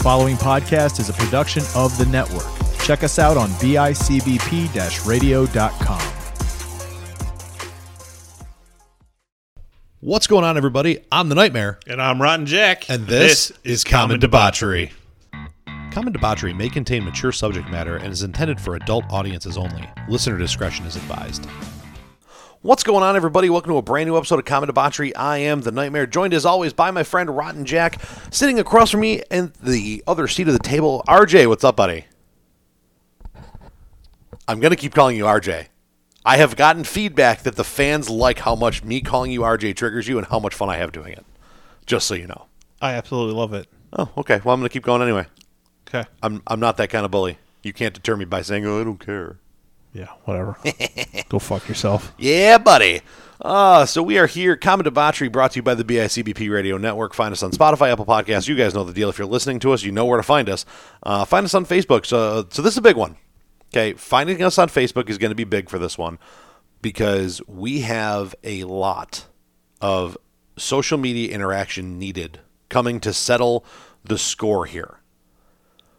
following podcast is a production of the network. Check us out on bicbp radio.com. What's going on, everybody? I'm the Nightmare, And I'm Rotten Jack. and this, is Common Debauchery. Common Debauchery may contain mature subject matter and is intended for adult audiences only. Listener discretion is advised. What's going on, everybody? Welcome to a brand new episode of Common Debauchery. I am the Nightmare, joined as always by my friend Rotten Jack, sitting across from me in the other seat of the table. RJ, what's up, buddy? I'm going to keep calling you RJ. I have gotten feedback that the fans like how much me calling you RJ triggers you and how much fun I have doing it. Just so you know. I absolutely love it. Oh, okay. Well, I'm going to keep going anyway. Okay. I'm I'm not that kind of bully. You can't deter me by saying, "Oh, I don't care." Yeah, whatever. Go fuck yourself. Yeah, buddy. Uh, so we are here, Common Debauchery, brought to you by the BICBP Radio Network. Find us on Spotify, Apple Podcasts. You guys know the deal. If you're listening to us, you know where to find us. Uh, find us on Facebook. So, so this is a big one. Okay, finding us on Facebook is going to be big for this one because we have a lot of social media interaction needed coming to settle the score here.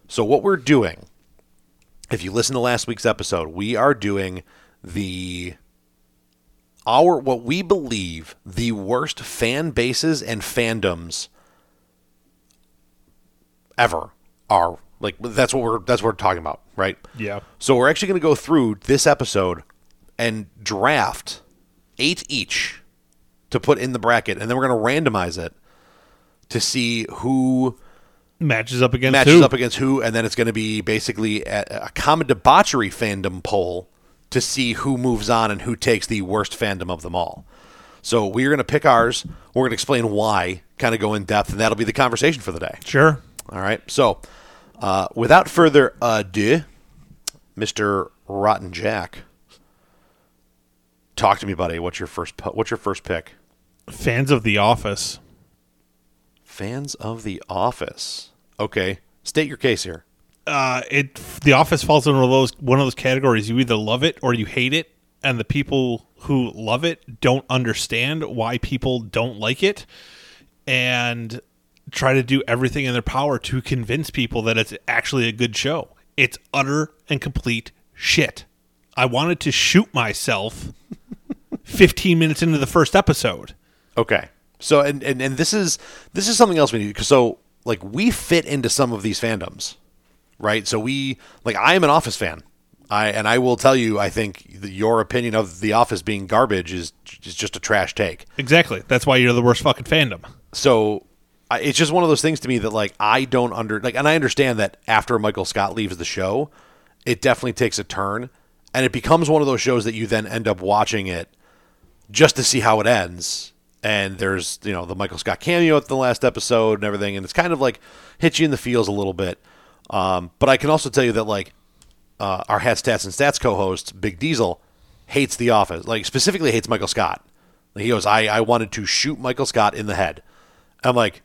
So what we're doing, if you listen to last week's episode, we are doing the our what we believe the worst fan bases and fandoms ever are. Like that's what we're that's what we're talking about, right? Yeah. So we're actually going to go through this episode and draft eight each to put in the bracket, and then we're going to randomize it to see who Matches up against who matches who? up against who, and then it's going to be basically a, a common debauchery fandom poll to see who moves on and who takes the worst fandom of them all. So we're going to pick ours. We're going to explain why, kind of go in depth, and that'll be the conversation for the day. Sure. All right. So, uh, without further ado, Mister Rotten Jack, talk to me, buddy. What's your first? What's your first pick? Fans of The Office. Fans of The Office. Okay, state your case here. Uh, it The Office falls into those one of those categories. You either love it or you hate it, and the people who love it don't understand why people don't like it, and try to do everything in their power to convince people that it's actually a good show. It's utter and complete shit. I wanted to shoot myself 15 minutes into the first episode. Okay. So and, and and this is this is something else we need. So like we fit into some of these fandoms, right? So we like I am an Office fan. I and I will tell you, I think your opinion of The Office being garbage is is just a trash take. Exactly. That's why you're the worst fucking fandom. So I, it's just one of those things to me that like I don't under like, and I understand that after Michael Scott leaves the show, it definitely takes a turn, and it becomes one of those shows that you then end up watching it just to see how it ends. And there's you know the Michael Scott cameo at the last episode and everything, and it's kind of like hits you in the feels a little bit. Um, but I can also tell you that like uh, our Hat Stats and Stats co-host Big Diesel hates The Office, like specifically hates Michael Scott. He goes, I, I wanted to shoot Michael Scott in the head. I'm like,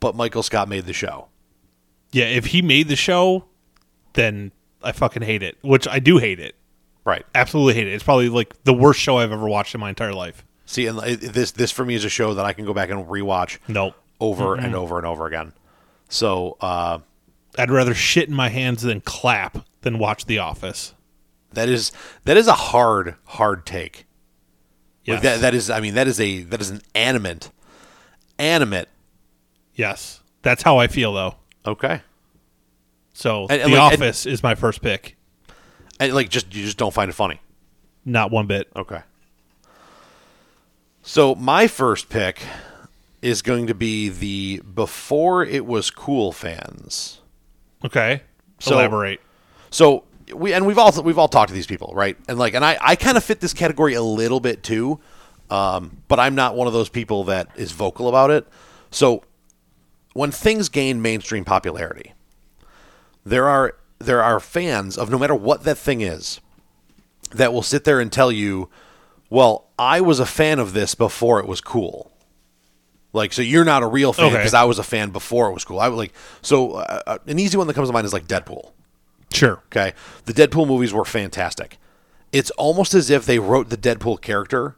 but Michael Scott made the show. Yeah, if he made the show, then I fucking hate it, which I do hate it. Right. Absolutely hate it. It's probably like the worst show I've ever watched in my entire life. See, and this this for me is a show that I can go back and rewatch Nope. over and over and over again. So uh, I'd rather shit in my hands than clap than watch The Office. that is that is a hard hard take. Like that that is I mean that is a that is an animate animate. yes. That's how I feel though. Okay. So And- and The like- and- Office is my first pick. And like just you just don't find it funny. Not one bit. Okay. So my first pick is going to be the before it was cool fans. Okay. So- Elaborate. So we and we've all we've all talked to these people, right? And like and I I kind of fit this category a little bit too. Um, but I'm not one of those people that is vocal about it. So when things gain mainstream popularity, there are there are fans of no matter what that thing is that will sit there and tell you, "Well, I was a fan of this before it was cool." Like, so you're not a real fan Okay. because I was a fan before it was cool. I would like so uh, uh, an easy one that comes to mind is like Deadpool. Sure. Okay. The Deadpool movies were fantastic. It's almost as if they wrote the Deadpool character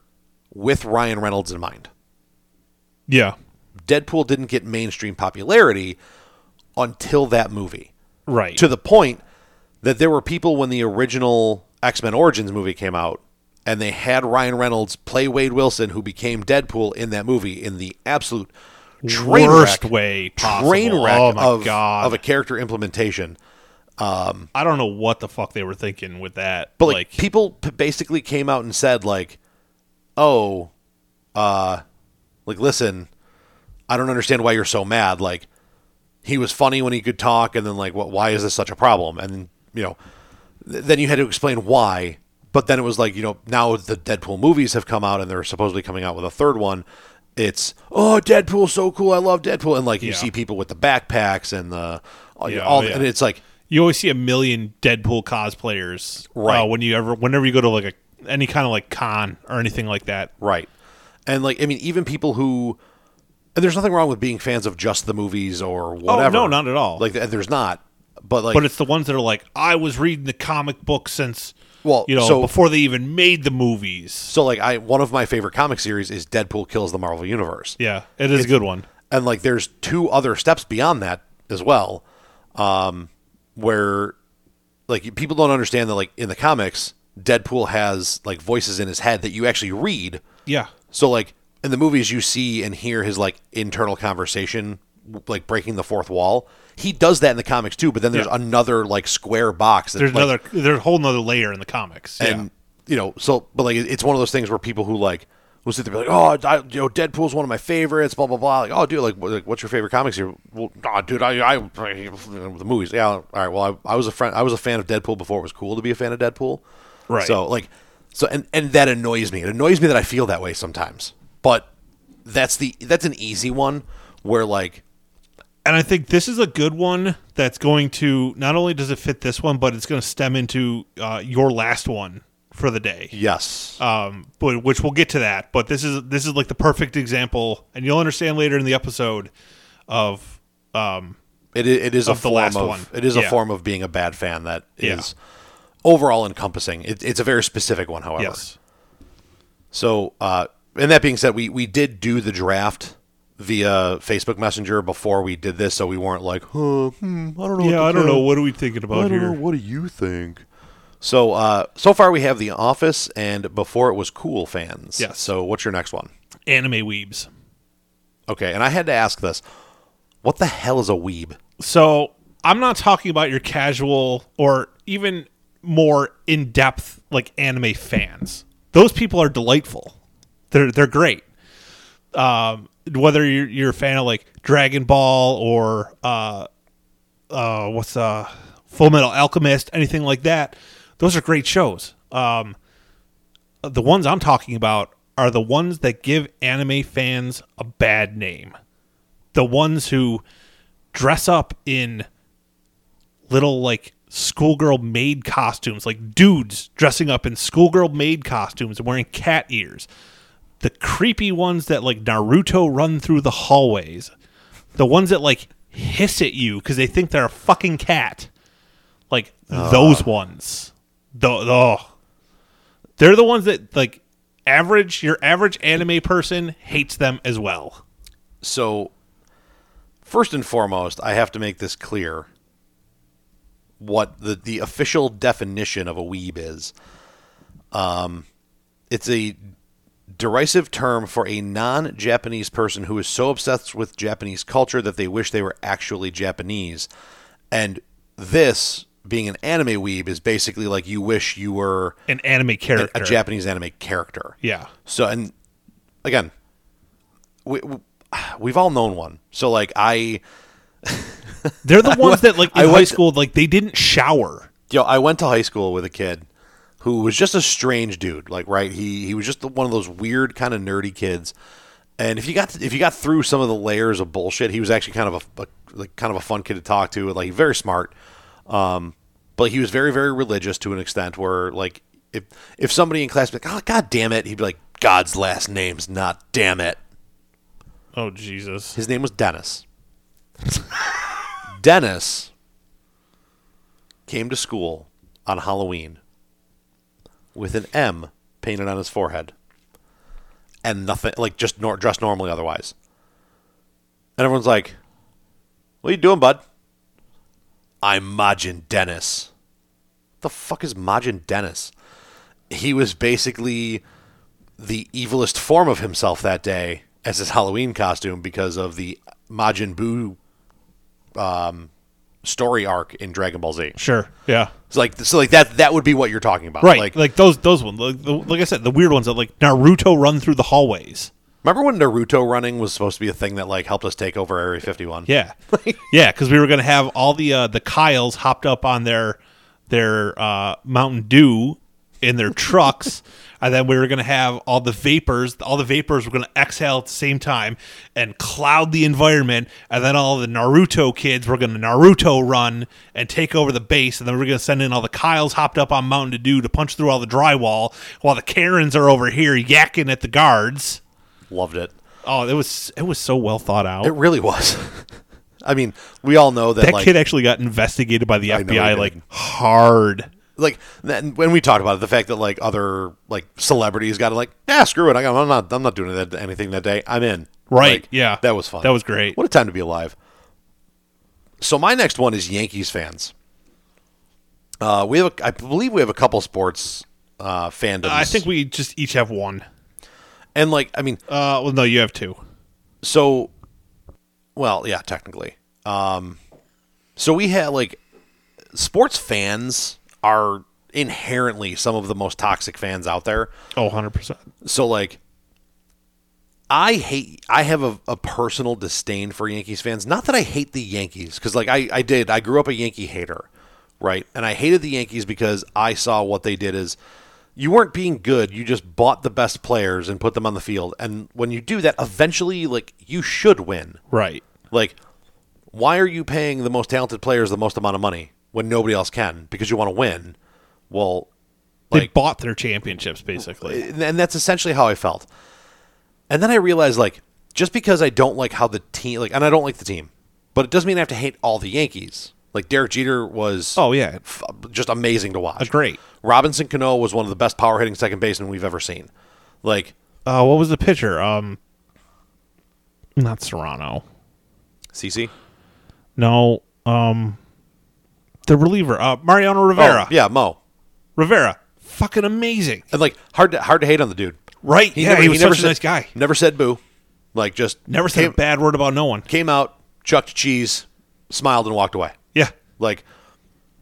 with Ryan Reynolds in mind. Yeah. Deadpool didn't get mainstream popularity until that movie. Right. To the point that there were people when the original X Men Origins movie came out, and they had Ryan Reynolds play Wade Wilson, who became Deadpool in that movie, in the absolute train Worst wreck, way possible. train wreck Oh of, God. of a character implementation. I don't know what the fuck they were thinking with that. But like, people p- basically came out and said like, "Oh, uh, like listen, I don't understand why you're so mad. Like, he was funny when he could talk, and then like, what? Why is this such a problem? And you know, th- then you had to explain why. But then it was like, you know, now the Deadpool movies have come out, and they're supposedly coming out with a third one. It's oh, Deadpool's so cool. I love Deadpool, and like you Yeah. see people with the backpacks and the all, Yeah, all oh, yeah. and it's like you always see a million Deadpool cosplayers, Right. Uh, when you ever, whenever you go to like a any kind of like con or anything like that. Right. And like I mean, even people who and there's nothing wrong with being fans of just the movies or whatever. Oh, no, not at all. Like there's not. But like But it's the ones that are like, I was reading the comic book since, Well, you know, so- before they even made the movies. so like I one of my favorite comic series is Deadpool kills the Marvel universe. Yeah, it is a good one. And like there's two other steps beyond that as well. Um where like people don't understand that like in the comics Deadpool has like voices in his head that you actually read. Yeah, So like in the movies, you see and hear his like internal conversation, like breaking the fourth wall. He does that in the comics too, but then there's Yeah. another like square box. There's like, another, there's a whole nother layer in the comics. and yeah. you know, so but like it's one of those things where people who like will sit there and be like, oh, I, you know, Deadpool's one of my favorites, blah blah blah. Like, oh, dude, like, like what's your favorite comics here? Well, oh, dude, I, I, the movies. Yeah, all right. Well, I, I was a friend. I was a fan of Deadpool before it was cool to be a fan of Deadpool. Right. So like, so and and that annoys me. It annoys me that I feel that way sometimes. But that's the that's an easy one where like and I think this is a good one that's going to not only does it fit this one, but it's going to stem into uh, your last one for the day. yes, Um, but which we'll get to that. But this is this is like the perfect example, and you'll understand later in the episode of um, it it is a of the form last of one. it is a form of being a bad fan that is Yeah. overall encompassing. It, it's a very specific one, however. yes, So, uh, and that being said, we we did do the draft via Facebook Messenger before we did this, so we weren't like, huh, hmm, I don't know. what yeah. I don't know. What are we thinking I about don't here? know. What do you think? So, uh, so far we have The Office and Before It Was Cool fans. Yes. So, what's your next one? Anime weebs. Okay, and I had to ask this: What the hell is a weeb? So I'm not talking about your casual or even more in depth like anime fans. Those people are delightful. They're they're great. Um, whether you're you're a fan of like Dragon Ball or uh, uh, what's uh, Full Metal Alchemist, anything like that, those are great shows. Um, the ones I'm talking about are the ones that give anime fans a bad name. The ones who dress up in little like schoolgirl maid costumes, like dudes dressing up in schoolgirl maid costumes and wearing cat ears. The creepy ones that like Naruto run through the hallways. The ones that like hiss at you because they think they're a fucking cat. Like those ones. The oh. They're the ones that like average your average anime person hates them as well. So, first and foremost, I have to make this clear what the, the official definition of a weeb is. Um, it's a derisive term for a non Japanese person who is so obsessed with Japanese culture that they wish they were actually Japanese. And this, being an anime weeb, is basically like you wish you were An anime character. a Japanese anime character. Yeah. So and again, we, we we've all known one. So like I, They're the ones that like in I high went- school like they didn't shower. yo, I went to high school with a kid who was just a strange dude. Like right, he he was just one of those weird kind of nerdy kids. And if you got if you got through some of the layers of bullshit, he was actually kind of a, a like kind of a fun kid to talk to. Like very smart, um, but he was very very religious to an extent where like if if somebody in class be like, oh god damn it, he'd be like God's last name's not damn it. Oh Jesus. His name was Dennis. Dennis came to school on Halloween with an M painted on his forehead and nothing, like just nor- dressed normally otherwise. And everyone's like, What are you doing, bud? I'm Majin Dennis. The fuck is Majin Dennis? He was basically the evilest form of himself that day as his Halloween costume because of the Majin Buu um, story arc in Dragon Ball Z. Sure. Yeah. It's like so like that that would be what you're talking about. Right. Like, Like, those those ones. Like, the, like I said, the weird ones that like Naruto run through the hallways. remember when Naruto running was supposed to be a thing that like helped us take over Area 51? Yeah. yeah, because we were gonna have all the uh, the Kyles hopped up on their their uh, Mountain Dew in their trucks. And then we were going to have all the vapers, all the vapers were going to exhale at the same time and cloud the environment. And then all the Naruto kids were going to Naruto run and take over the base. And then we are going to send in all the Kyles hopped up on Mountain Dew to punch through all the drywall while the Karens are over here yakking at the guards. Loved it. Oh, it was it was so well thought out. It really was. I mean, we all know that, that like kid actually got investigated by the I FBI like hard. Like then when we talked about it, the fact that like other like celebrities got to like, yeah, screw it. I got, I'm not I'm not doing that, anything that day. I'm in. Right, Like, yeah. that was fun. That was great. What a time to be alive. So my next one is Yankees fans. Uh, we have, a, I believe, we have a couple sports uh, fandoms. I think we just each have one. and like, I mean, Uh, well, no, you have two. so, well, yeah, technically. Um, so we have like sports fans are inherently some of the most toxic fans out there. Oh, 100 percent. So like I hate I have a, a personal disdain for Yankees fans. Not that I hate the Yankees, because like I, I did. I grew up a Yankee hater, right? And I hated the Yankees because I saw what they did is you weren't being good, you just bought the best players and put them on the field. And when you do that, eventually like you should win. Right. Like, why are you paying the most talented players the most amount of money when nobody else can? Because you want to win. Well, They like bought their championships basically. and that's essentially how I felt. And then I realized, like, just because I don't like how the team, like, and I don't like the team, but it doesn't mean I have to hate all the Yankees. Like Derek Jeter was, Oh yeah, f- just amazing to watch. That's great. Robinson Cano was one of the best power hitting second basemen we've ever seen. Like, Uh, what was the pitcher? Um, not Serrano. CC, No. Um, the reliever. Uh, Mariano Rivera. Oh, yeah, Mo, Rivera. Fucking amazing. and like hard to hard to hate on the dude. Right. yeah, he was such a nice guy. Never said boo. Like, just Never said came, a bad word about no one. came out, chucked cheese, smiled, and walked away. Yeah. Like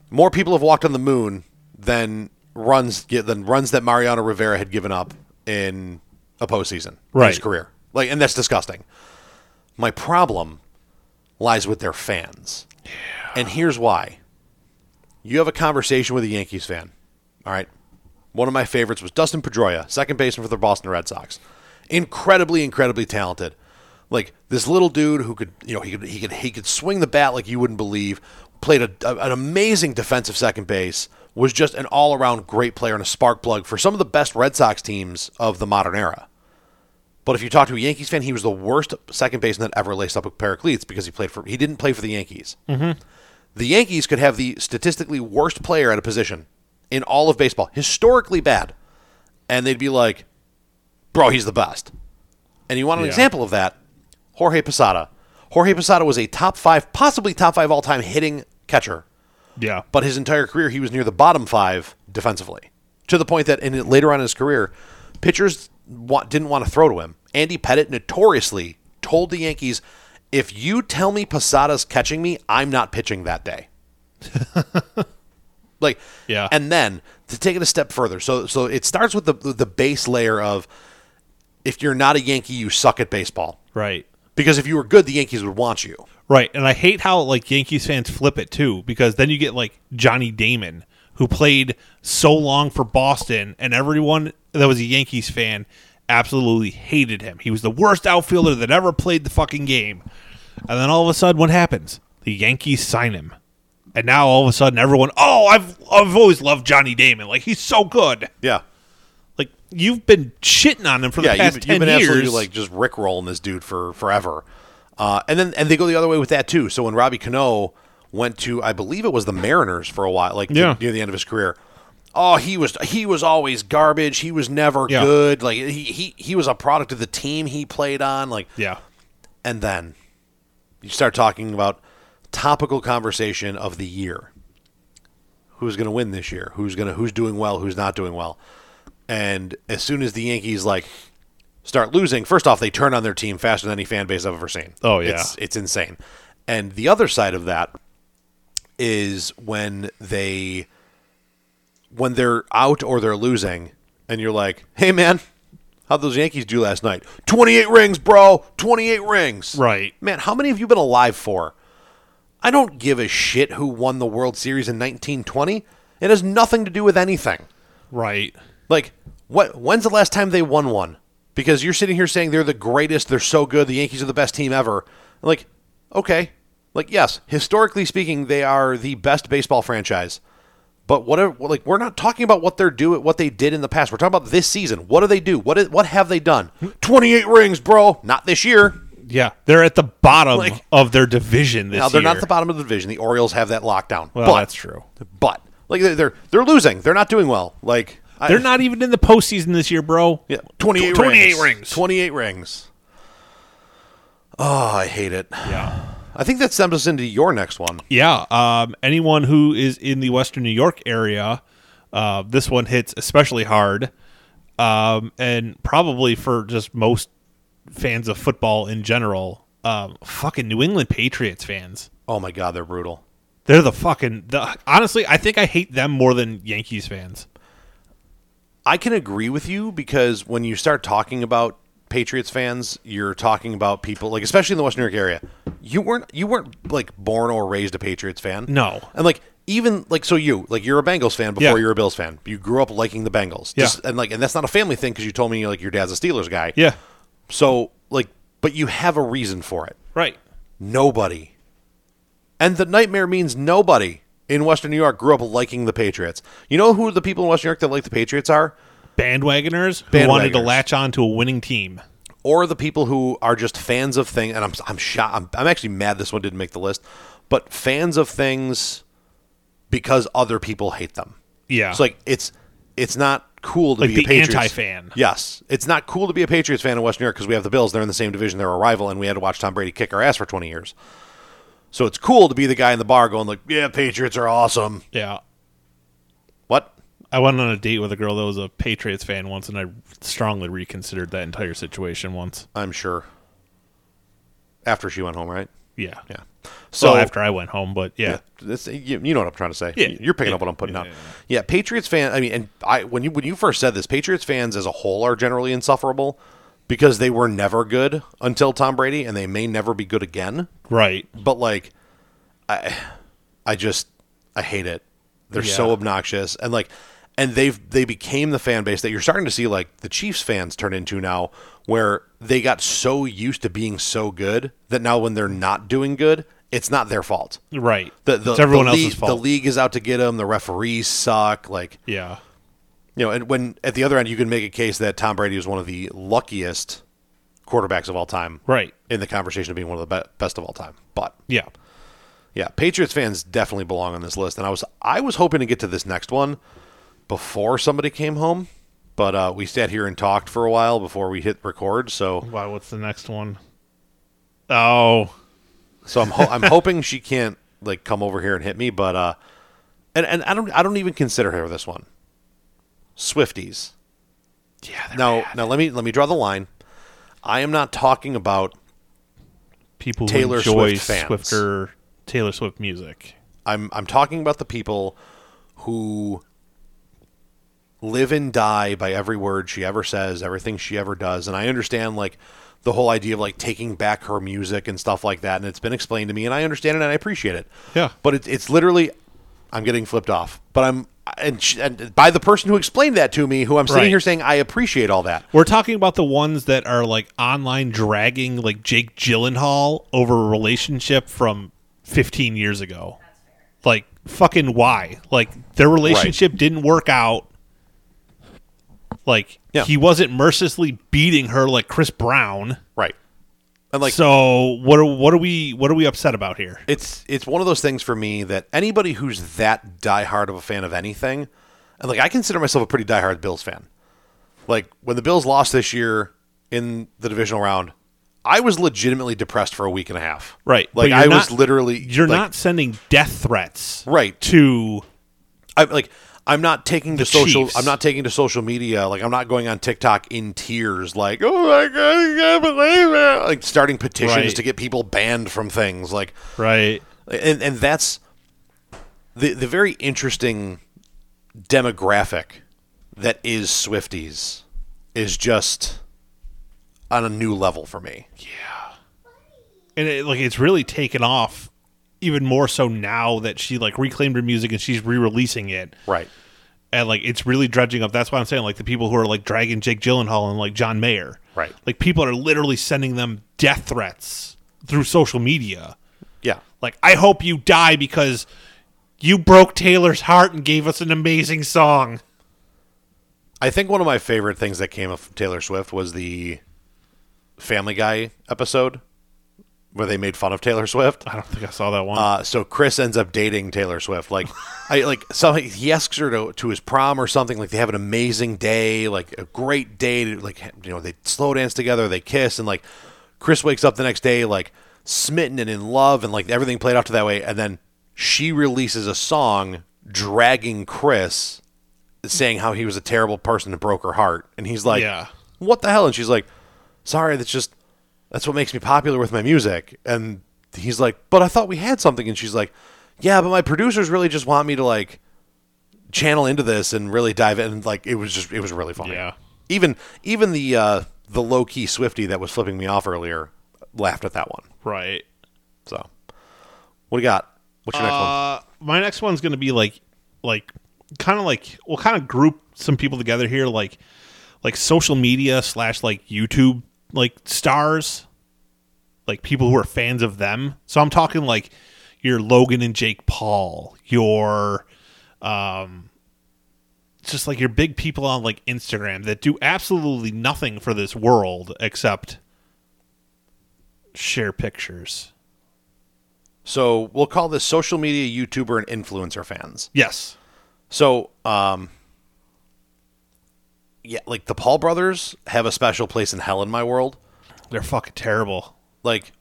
more people have walked on the moon than runs than runs that Mariano Rivera had given up in a postseason in his career. Like, and that's disgusting. My problem lies with their fans, and here's why. You have a conversation with a Yankees fan. All right. One of my favorites was Dustin Pedroia, second baseman for the Boston Red Sox. Incredibly, incredibly talented. Like this little dude who could, you know, he could he could he could swing the bat like you wouldn't believe. Played a, a- an amazing defensive second base. Was just an all around great player and a spark plug for some of the best Red Sox teams of the modern era. But if you talk to a Yankees fan, he was the worst second baseman that ever laced up of cleats because he played for he didn't play for the Yankees. Mm-hmm. The Yankees could have the statistically worst player at a position in all of baseball, historically bad, and they'd be like, "Bro, he's the best." And you want an Yeah. example of that? Jorge Posada. Jorge Posada was a top five, possibly top five all time hitting catcher, Yeah. but his entire career he was near the bottom five defensively, to the point that in later on in his career, pitchers didn't want to throw to him. Andy Pettitte notoriously told the Yankees, "If you tell me Posada's catching me, I'm not pitching that day." like, Yeah. And then to take it a step further, so so it starts with the the base layer of if you're not a Yankee, you suck at baseball. Right. Because if you were good, the Yankees would want you. Right, and I hate how like Yankees fans flip it too, because then you get like Johnny Damon, who played so long for Boston, and everyone that was a Yankees fan absolutely hated him. He was the worst outfielder that ever played the fucking game. And then all of a sudden, what happens? The Yankees sign him, and now all of a sudden, everyone, oh, I've I've always loved Johnny Damon, like he's so good. Yeah. Like you've been shitting on him for the past you've, 10 you've been years. absolutely like just rickrolling this dude for forever. Uh, and then and they go the other way with that too. So when Robbie Cano went to, I believe it was the Mariners for a while, like Yeah. near the end of his career. Oh, he was he was always garbage. He was never Yeah. good. Like he, he he was a product of the team he played on. Like yeah, and then you start talking about topical conversation of the year. Who's going to win this year? Who's going to who's doing well? Who's not doing well? And as soon as the Yankees like start losing, first off, they turn on their team faster than any fan base I've ever seen. Oh, yeah. it's, it's insane. And the other side of that is when they when they're out or they're losing, and you're like, "Hey, man, how'd those Yankees do last night? Twenty-eight rings, bro. Twenty-eight rings. Right. Man, how many have you been alive for? I don't give a shit who won the World Series in 1920. It has nothing to do with anything. Right. Like, what? When's the last time they won one? Because you're sitting here saying they're the greatest, they're so good, the Yankees are the best team ever. Like, okay, like yes, historically speaking, they are the best baseball franchise. But whatever, like we're not talking about what they're doing, what they did in the past. We're talking about this season. What do they do? What is, what have they done? Twenty eight rings, bro. Not this year. Yeah. They're at the bottom Like- of their division this Now they're not at the bottom of the division. The Orioles have that lockdown. Well, but, that's true. But like they're they're, losing. They're not doing well. Like They're not even in the postseason this year, bro. Yeah, 28, Tw- 28 rings. rings. 28 rings. Oh, I hate it. Yeah. I think that sends us into your next one. Yeah. Um, anyone who is in the Western New York area, uh, this one hits especially hard. Um, and probably for just most fans of football in general, um, fucking New England Patriots fans. Oh my god, they're brutal. They're the fucking. The, honestly, I think I hate them more than Yankees fans. I can agree with you because when you start talking about Patriots fans, you're talking about people like especially in the Western New York area. You weren't you weren't like born or raised a Patriots fan. No. And like even like so you like you're a Bengals fan before Yeah. you're a Bills fan. You grew up liking the Bengals. Yeah. Just, and like and that's not a family thing because you told me like your dad's a Steelers guy. Yeah. So like but you have a reason for it. Right. Nobody. And the nightmare means nobody in Western New York grew up liking the Patriots. You know who the people in Western New York that like the Patriots are? Bandwagoners who wanted to latch on to a winning team. Or the people who are just fans of things. And I'm I'm shocked. I'm, I'm actually mad this one didn't make the list. But fans of things because other people hate them. Yeah. It's like it's it's not cool to Like be the a Patriots anti-fan. Yes, it's not cool to be a Patriots fan in Western New York because we have the Bills. They're in the same division. They're a rival, and we had to watch Tom Brady kick our ass for twenty years. So it's cool to be the guy in the bar going like, "Yeah, Patriots are awesome." yeah. I went on a date with a girl that was a Patriots fan once, and I strongly reconsidered that entire situation once. I'm sure. After she went home, right? Yeah. Yeah. So So after I went home, but yeah. This, you, you know what I'm trying to say. Yeah. You're picking Yeah. up what I'm putting Yeah, out. yeah, Yeah, Patriots fan. I mean, and I when you when you first said this, Patriots fans as a whole are generally insufferable because they were never good until Tom Brady, and they may never be good again. Right. But like, I I just I hate it. They're so obnoxious, and like, and they've they became the fan base that you're starting to see like the Chiefs fans turn into now, where they got so used to being so good that now when they're not doing good, it's not their fault. Right. The, the, it's everyone the else's league, fault. The league is out to get them. The referees suck. Like yeah. you know, and when at the other end, you can make a case that Tom Brady was one of the luckiest quarterbacks of all time, Right. In the conversation of being one of the be- best of all time. But Yeah. yeah, Patriots fans definitely belong on this list. And I was I was hoping to get to this next one before somebody came home, but uh, we sat here and talked for a while before we hit record. So Wow. What's the next one? Oh. so I'm ho- I'm hoping she can't like come over here and hit me. But uh, and and I don't I don't even consider her this one. Swifties. Yeah. Now bad. now let me let me draw the line. I am not talking about people Taylor Swift fans. Swifter Taylor Swift music. I'm I'm talking about the people who live and die by every word she ever says, everything she ever does. And I understand like the whole idea of like taking back her music and stuff like that. And it's been explained to me, and I understand it and I appreciate it. Yeah. But it's it's literally, I'm getting flipped off. But I'm and, sh and by the person who explained that to me, who I'm sitting Right. here saying I appreciate all that. We're talking about the ones that are like online dragging like Jake Gyllenhaal over a relationship from 15 years ago. Like fucking why? Like their relationship didn't work out. Like Yeah. he wasn't mercilessly beating her like Chris Brown. Right. And like so what are what are we what are we upset about here? it's it's one of those things for me that anybody who's that diehard of a fan of anything, and like I consider myself a pretty diehard Bills fan. Like when the Bills lost this year in the divisional round, I was legitimately depressed for a week and a half. Right. Like I was literally You're like, not sending death threats right. to I'm like I'm not taking to social Chiefs. I'm not taking to social media like I'm not going on TikTok in tears like oh my god I can't believe it like starting petitions Right. to get people banned from things like right. and and that's the the very interesting demographic that is Swifties is just on a new level for me. Yeah. And it, like it's really taken off even more so now that she like reclaimed her music and she's re-releasing it Right. and like it's really dredging up that's why i'm saying like the people who are like dragging jake gyllenhaal and like john mayer Right. like people are literally sending them death threats through social media Yeah. like i hope you die because you broke taylor's heart and gave us an amazing song I think one of my favorite things that came of Taylor Swift was the Family Guy episode where they made fun of Taylor Swift. i don't think i saw that one Uh, so Chris ends up dating Taylor Swift. Like, I like so he asks her to, to his prom or something. Like they have an amazing day, like a great day. To, like you know, they slow dance together, they kiss, and like Chris wakes up the next day like smitten and in love, and like everything played out to that way. And then she releases a song dragging Chris, saying how he was a terrible person and broke her heart. And he's like, Yeah. what the hell? And she's like, sorry, that's just that's what makes me popular with my music. And he's like, but I thought we had something. And she's like, yeah, but my producers really just want me to like channel into this and really dive in. And like, it was just, it was really funny. Yeah. Even, even the, uh, the low key Swifty that was flipping me off earlier laughed at that one. right So what do you got? What's your next one? Uh, my next one's going to be like, like, kind of like we'll kind of group some people together here, like, like social media slash like YouTube like stars, like people who are fans of them. So I'm talking like your Logan and Jake Paul, your, um, just like your big people on like Instagram that do absolutely nothing for this world except share pictures. So we'll call this social media YouTuber and influencer fans. Yes. So, um, yeah, like the Paul brothers have a special place in hell in my world. They're fucking terrible. Like,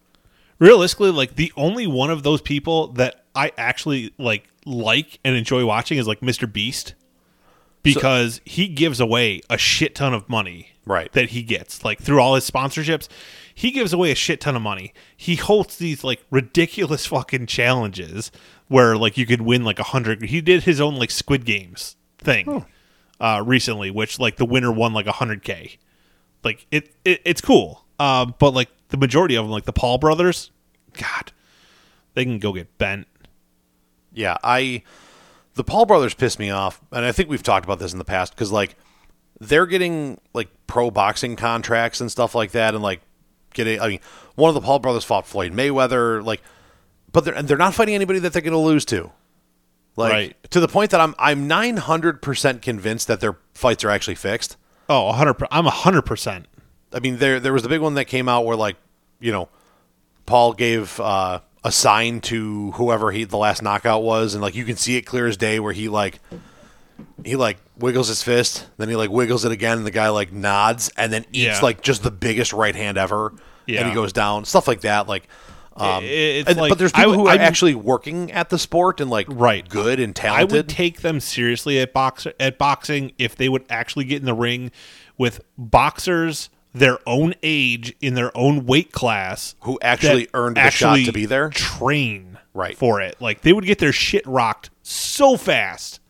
realistically like the only one of those people that i actually like like and enjoy watching is like mr beast because he gives away a shit ton of money Right. that he gets like through all his sponsorships he gives away a shit ton of money he holds these like ridiculous fucking challenges where like you could win like a hundred he did his own like squid games thing uh recently which like the winner won like a hundred k like it, it it's cool uh, but like the majority of them like the paul brothers god they can go get bent yeah, I the Paul brothers piss me off, and I think we've talked about this in the past because like they're getting like pro boxing contracts and stuff like that, and like getting. I mean, one of the Paul brothers fought Floyd Mayweather, like, but they're and they're not fighting anybody that they're going to lose to. Like Right. to the point that I'm I'm 900 percent convinced that their fights are actually fixed. oh 100 i'm 100% I mean, there there was the big one that came out where like, you know, Paul gave uh, a sign to whoever he the last knockout was, and like you can see it clear as day where he like he like wiggles his fist, then he like wiggles it again, and the guy like nods, and then eats Yeah. like just the biggest right hand ever, and he goes down, stuff like that, like. Um, it's and- like- but there's people who are I'm- actually working at the sport and like Right. good and talented. I would take them seriously at box at boxing if they would actually get in the ring with boxers their own age in their own weight class Who actually earned the shot to be there? Train Right. for it. Like they would get their shit rocked so fast.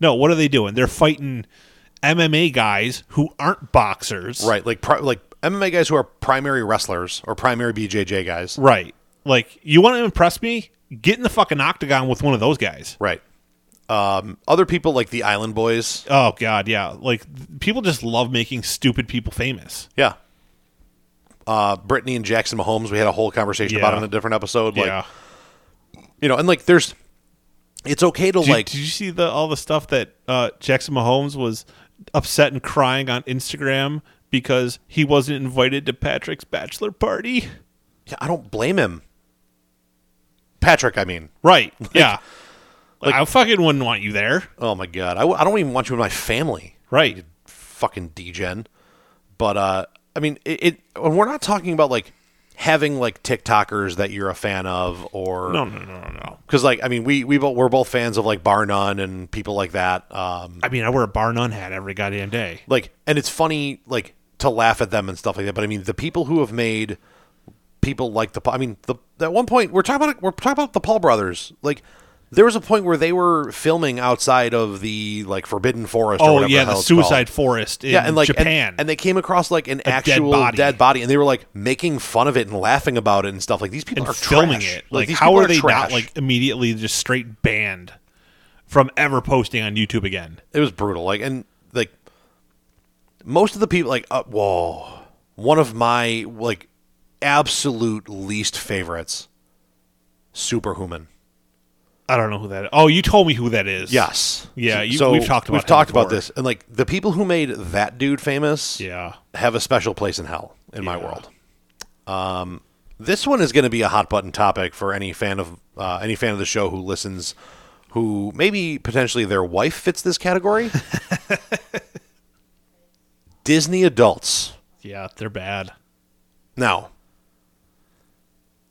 No, what are they doing? They're fighting MMA guys who aren't boxers. right, like pri- like MMA guys who are primary wrestlers or primary BJJ guys. Right. Like you want to impress me? Get in the fucking octagon with one of those guys. Right. Um, other people like the Island Boys. Oh god, yeah. Like people just love making stupid people famous. Yeah. Uh, Brittany and Jackson Mahomes. We had a whole conversation about Yeah. it in a different episode. Like, yeah. you know, and like, there's, it's okay to Did, like, did you see the all the stuff that uh, Jackson Mahomes was upset and crying on Instagram because he wasn't invited to Patrick's bachelor party? yeah, I don't blame him. Patrick, I mean, Right. yeah. Like, I fucking wouldn't want you there. oh my god, I, w- I don't even want you in my family. Right. fucking degen. But uh, I mean, it, it. and We're not talking about like having like TikTokers that you're a fan of, or No, no, no, no, no. because like I mean, we we both, we're both fans of like Bar None and people like that. Um, I mean, I wear a bar none hat every goddamn day. like, and it's funny like to laugh at them and stuff like that. But I mean, the people who have made people like the. I mean, the at one point we're talking about we're talking about the Paul brothers. Like, there was a point where they were filming outside of the like Forbidden Forest. or Oh whatever yeah, the, the it's called. suicide forest in yeah, and like and- Japan. and, they came across like an actual dead body. and they were like making fun of it and laughing about it and stuff. Like these people and are filming trash. it. Like, these how people are they trash. not like immediately just straight banned from ever posting on YouTube again? It was brutal. Like and like most of the people like uh, whoa, one of my like absolute least favorites, Superhuman. I don't know who that. Is. Oh, you told me who that is. Yes. Yeah, you- so we've talked about we've talked about this, and like the people who made that dude famous, Yeah. have a special place in hell in my world. Um, this one is going to be a hot button topic for any fan of uh, any fan of the show who listens, who maybe potentially their wife fits this category. Disney adults. Yeah, they're bad. Now,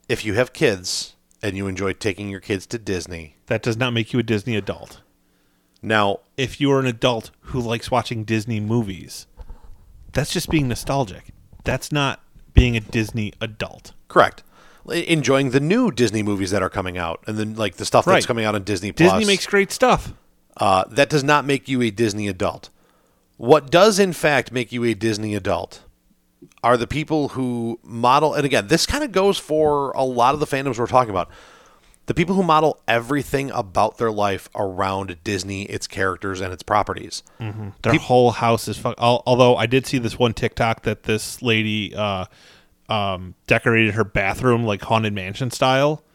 if you have kids and you enjoy taking your kids to Disney, That does not make you a Disney adult. now If you are an adult who likes watching Disney movies, that's just being nostalgic. That's not being a Disney adult. correct. Enjoying the new Disney movies that are coming out, and then like the stuff that's Right. coming out on Disney Plus. Disney makes great stuff. Uh, that does not make you a Disney adult. What does, in fact, make you a Disney adult are the people who model, and again, this kind of goes for a lot of the fandoms we're talking about. The people who model everything about their life around Disney, its characters, and its properties. Mm-hmm. Their whole house is fuck. Although I did see this one TikTok that this lady uh, um, decorated her bathroom like haunted mansion style,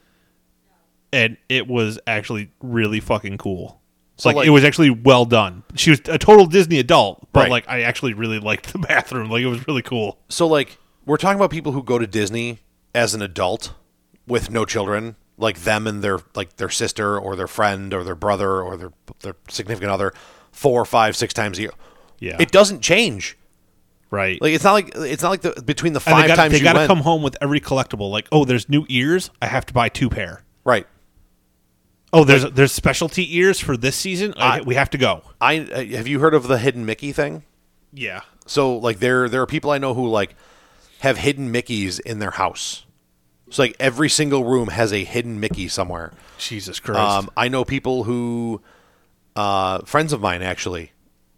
and it was actually really fucking cool. So, like, like- it was actually well done. She was a total Disney adult, but Right. like I actually really liked the bathroom. Like it was really cool. So, like, we're talking about people who go to Disney as an adult with no children, like them and their like their sister or their friend or their brother or their their significant other, four, five, six times a year. Yeah. it doesn't change. Right. Like it's not like it's not like the between the and five they got times they you got to come home with every collectible. Like, oh, there's new ears. I have to buy two pair. right. Oh, there's there's specialty ears for this season. I, I- we have to go. I uh, have you heard of the hidden Mickey thing? Yeah. So like there there are people I know who like have hidden Mickeys in their house. So like every single room has a hidden Mickey somewhere. Jesus Christ. Um, I know people who, uh, friends of mine actually,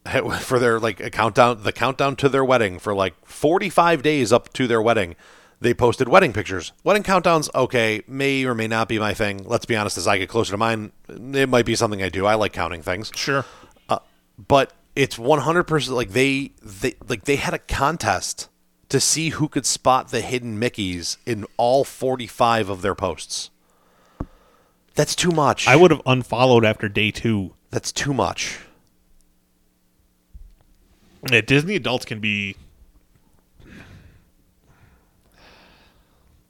for their like a countdown, the countdown to their wedding for like 45 days up to their wedding, they posted wedding pictures. Wedding countdowns, okay, may or may not be my thing. Let's be honest, as I get closer to mine, it might be something I do. I like counting things, sure. Uh, but it's 100% like they, they like they had a contest to see who could spot the hidden Mickeys in all 45 of their posts. That's too much. I would have unfollowed after day two. That's too much. Yeah, Disney adults can be.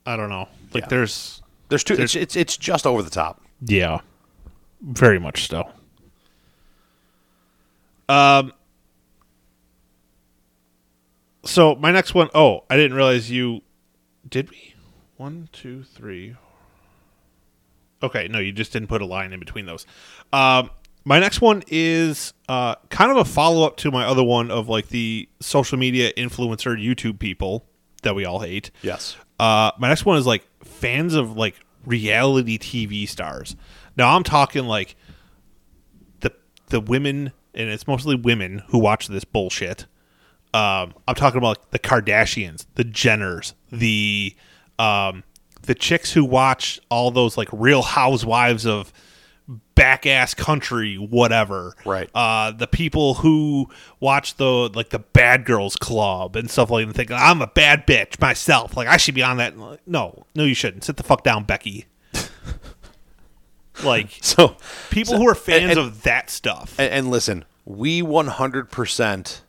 I don't know. Like Yeah. there's. There's two. It's, it's it's just over the top. Yeah. Very much so. Um. So my next one oh I didn't realize you. Did we? One, two, three. Okay, no, you just didn't put a line in between those. Um, my next one is uh, kind of a follow up to my other one of like the social media influencer YouTube people that we all hate. Yes. Uh, my next one is like fans of like reality TV stars. Now I'm talking like the the women, and it's mostly women who watch this bullshit. Um, I'm talking about like, the Kardashians, the Jenners, the um, the chicks who watch all those like Real Housewives of back ass country, whatever. Right. Uh, the people who watch the like the Bad Girls Club and stuff like that, think I'm a bad bitch myself. Like I should be on that. No, no, you shouldn't. Sit the fuck down, Becky. like So, people who are fans and- of that stuff. and, and listen, we 100%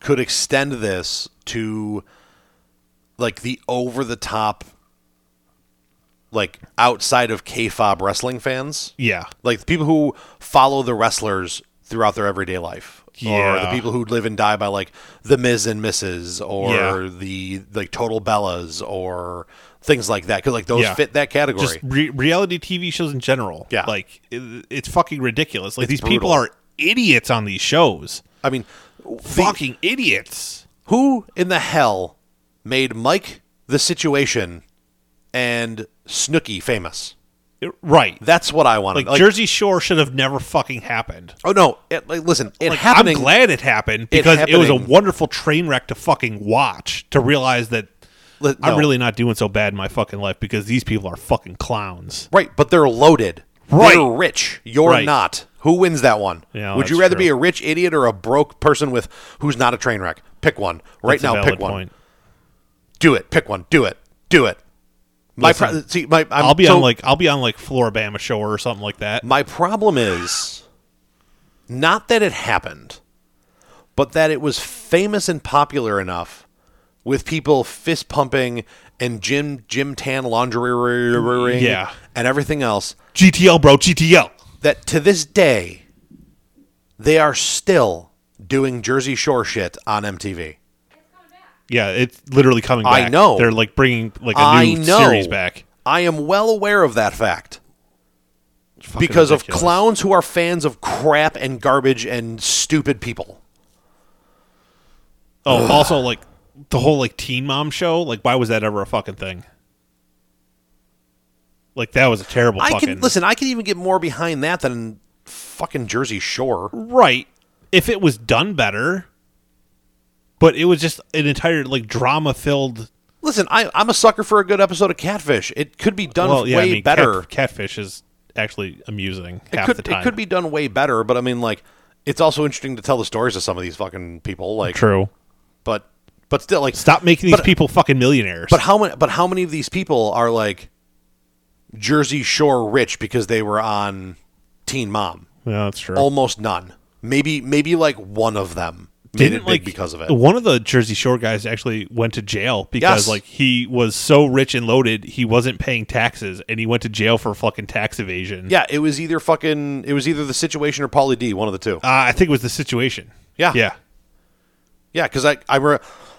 could extend this to like the over the top, like outside of kayfabe wrestling fans. yeah. like the people who follow the wrestlers throughout their everyday life or the people who live and die by like the Miz and Mrs. or Yeah. the like Total Bellas or things like that because like those Yeah. fit that category. just re- reality TV shows in general. Yeah. like it, it's fucking ridiculous. Like It's these people are idiots on these shows. I mean, the- Fucking idiots. who in the hell made Mike the Situation and Snooki famous? Right. That's what I wanted. Like, Jersey Shore should have never fucking happened. Oh no! It, like, listen, it Like, happening. I'm glad it happened because it, was a wonderful train wreck to fucking watch to realize that I'm really not doing so bad in my fucking life because these people are fucking clowns. right, but they're loaded. Right. They're rich. You're Right. not. Who wins that one? Yeah, Would you rather true. be a rich idiot or a broke person with who's not a train wreck? Pick one right That's now. Pick one. point. Do it. Pick one. Do it. Do it. My Listen, pro- see, my I'm, I'll be so- on like I'll be on like Floribama Shore or something like that. My problem is not that it happened, but that it was famous and popular enough with people fist pumping and gym gym Tan laundry Yeah. and everything else GTL, bro, GTL. that to this day they are still doing Jersey Shore shit on MTV. Yeah, it's literally coming I back. know. They're like bringing like a new series back. I am well aware of that fact. Because ridiculous. of clowns who are fans of crap and garbage and stupid people. Oh, also like the whole like Teen Mom show. Like, why was that ever a fucking thing? Like that was a terrible. I fucking, can listen. I can even get more behind that than fucking Jersey Shore. right if it was done better, but it was just an entire like drama filled. Listen, I, I'm a sucker for a good episode of Catfish. It could be done Well, yeah, way I mean, better. Cat, Catfish is actually amusing it half could the time. it could be done way better, but I mean, like, it's also interesting to tell the stories of some of these fucking people. Like, true. but but still, like, Stop making these But- people fucking millionaires. But how many? But how many of these people are like Jersey Shore rich because they were on Teen Mom? yeah, that's true. Almost none. Maybe maybe like one of them Didn't like because of it. One of the Jersey Shore guys actually went to jail because Yes. like he was so rich and loaded he wasn't paying taxes and he went to jail for fucking tax evasion. Yeah, it was either fucking. It was either the situation or Pauly D. One of the two. Uh, I think it was the situation. Yeah. Yeah. Yeah, because I I, re-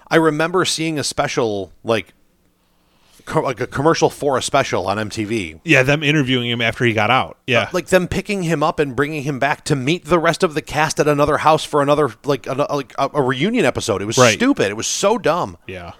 I remember seeing a special like co- like a commercial for a special on MTV. Yeah, them interviewing him after he got out. Yeah. Like them picking him up and bringing him back to meet the rest of the cast at another house for another like a, like a, a reunion episode. It was Right. stupid. It was so dumb. yeah.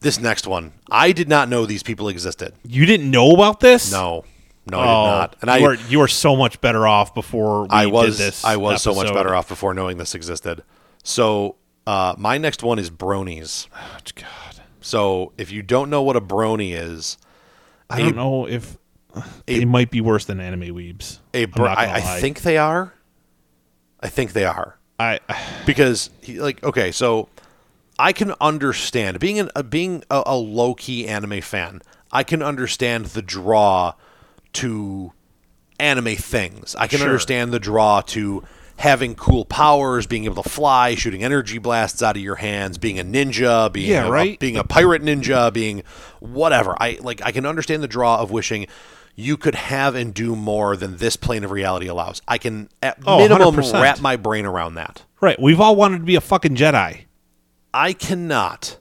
This next one, I did not know these people existed. You didn't know about this? No, no, Oh, I did not. And you I are you are so much better off before we I was did this. I was so much better off before knowing this existed. So uh, my next one is bronies. Oh, God. So if you don't know what a brony is, I don't know if they might be worse than anime weebs. a bro- I, I think they are. I think they are I because he, like okay, so I can understand being an, uh, being a, a low key anime fan. I can understand the draw to anime things. I can Sure. understand the draw to having cool powers, being able to fly, shooting energy blasts out of your hands, being a ninja, being Yeah, a, right? being a pirate ninja, being whatever. I like I can understand the draw of wishing you could have and do more than this plane of reality allows. I can at Oh, minimum 100%. wrap my brain around that. right. We've all wanted to be a fucking Jedi. I cannot,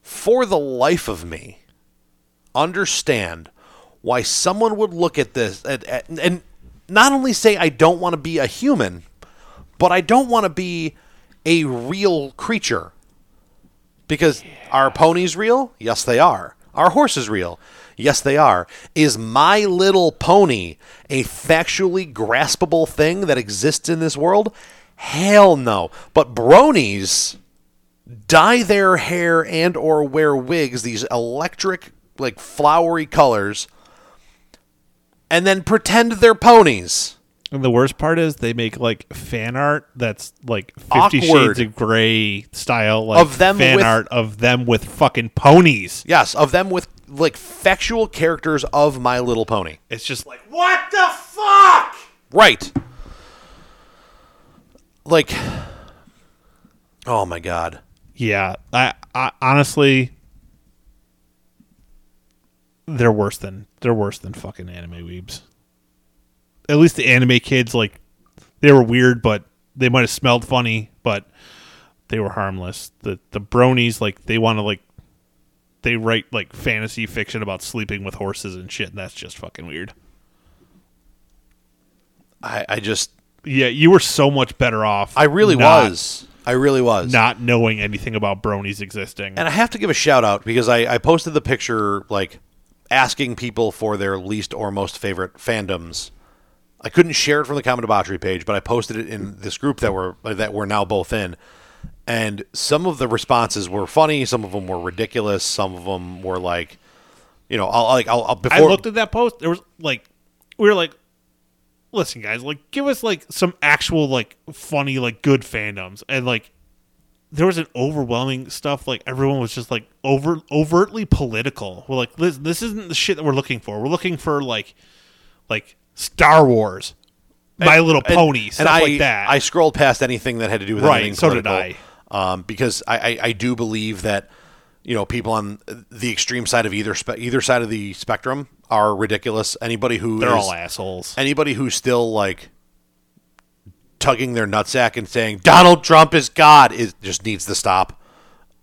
for the life of me, understand why someone would look at this at, at, and not only say, I don't want to be a human, but I don't want to be a real creature. Because are ponies real? Yes, they are. Are horses real? Yes, they are. Is My Little Pony a factually graspable thing that exists in this world? Hell no. But bronies dye their hair and or wear wigs these electric like flowery colors and then pretend they're ponies And the worst part is they make like fan art that's like Fifty Awkward. Shades of Grey style, like Of them fan with- art of them with fucking ponies. yes of them with like factual characters of my little pony It's just like what the fuck? right like oh my god Yeah, I, I honestly, they're worse than they're worse than fucking anime weebs. At least the anime kids like they were weird, but they might have smelled funny, but they were harmless. The the bronies like they want to like they write like fantasy fiction about sleeping with horses and shit, and that's just fucking weird. I, I just Yeah, you were so much better off. I really not- was. I really was. not knowing anything about bronies existing. And I have to give a shout out because I, I posted the picture like asking people for their least or most favorite fandoms. I couldn't share it from the Common Debauchery page, but I posted it in this group that we're that we're now both in. And some of the responses were funny, some of them were ridiculous, some of them were like, you know, I'll like I'll, I'll before I looked at that post. There was like, we were like, listen, guys, like, give us like some actual like funny like good fandoms, and like, there was an overwhelming stuff. Like everyone was just like over overtly political. We're like, this this isn't the shit that we're looking for. We're looking for like, like Star Wars, My Little and- Pony, and stuff I, like that. I scrolled past anything that had to do with Right, so did I, um, because I, I, I do believe that you know people on the extreme side of either spe- either side of the spectrum are ridiculous. Anybody who They're is- all assholes. anybody who's still like tugging their nutsack and saying Donald Trump is God is just needs to stop.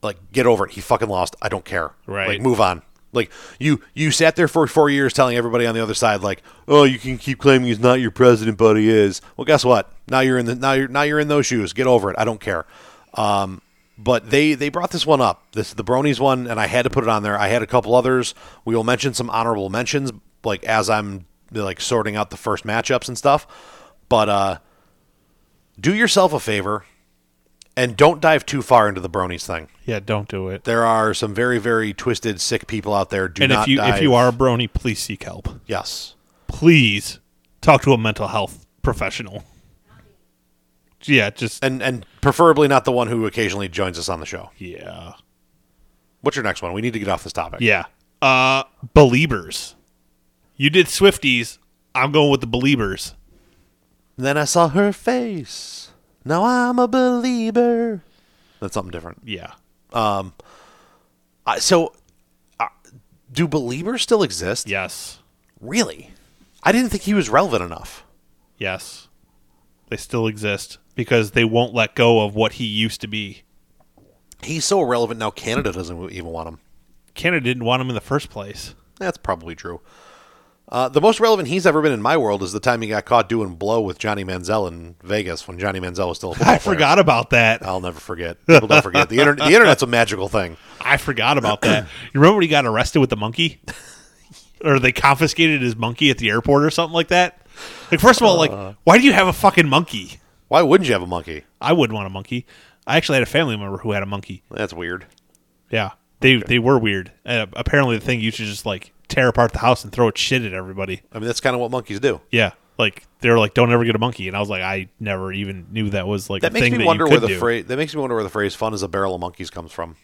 Like, get over it. He fucking lost. I don't care. Right. Like, move on. Like you, you sat there for four years telling everybody on the other side, like, oh, you can keep claiming he's not your president, but he is. Well, guess what? Now you're in the now you're now you're in those shoes. Get over it. I don't care. Um, but they they brought this one up. This is the Bronies one, and I had to put it on there. I had a couple others. We will mention some honorable mentions, like as I'm like sorting out the first matchups and stuff. But uh, do yourself a favor and don't dive too far into the Bronies thing. yeah, don't do it. There are some very very twisted, sick people out there. Do And not if you dive. if you are a brony, please seek help. yes, Please talk to a mental health professional. Yeah, just and and preferably not the one who occasionally joins us on the show. yeah. What's your next one? We need to get off this topic. Yeah. Uh Beliebers. You did Swifties. I'm going with the Beliebers. Then I saw her face. Now I'm a believer. That's something different. Yeah. Uh, so, uh, do beliebers still exist? Yes. Really? I didn't think he was relevant enough. Yes. They still exist because they won't let go of what he used to be. He's so irrelevant now. Canada doesn't even want him. Canada didn't want him in the first place. That's probably true. Uh, the most relevant he's ever been in my world is the time he got caught doing blow with Johnny Manziel in Vegas when Johnny Manziel was still a I player. forgot about that. I'll never forget. People don't forget. The, internet, the internet's a magical thing. I forgot about that. You remember when he got arrested with the monkey? or they confiscated his monkey at the airport or something like that? Like, first of all, like, why do you have a fucking monkey? Why wouldn't you have a monkey? I wouldn't want a monkey. I actually had a family member who had a monkey. That's weird. Yeah, they they were weird. Uh, apparently, the thing you should just like tear apart the house and throw it shit at everybody. I mean, that's kind of what monkeys do. Yeah, like they were like, "Don't ever get a monkey," and I was like, I never even knew that was like That a makes thing me that wonder where the do. phrase. That makes me wonder where the phrase "fun as a barrel of monkeys" comes from.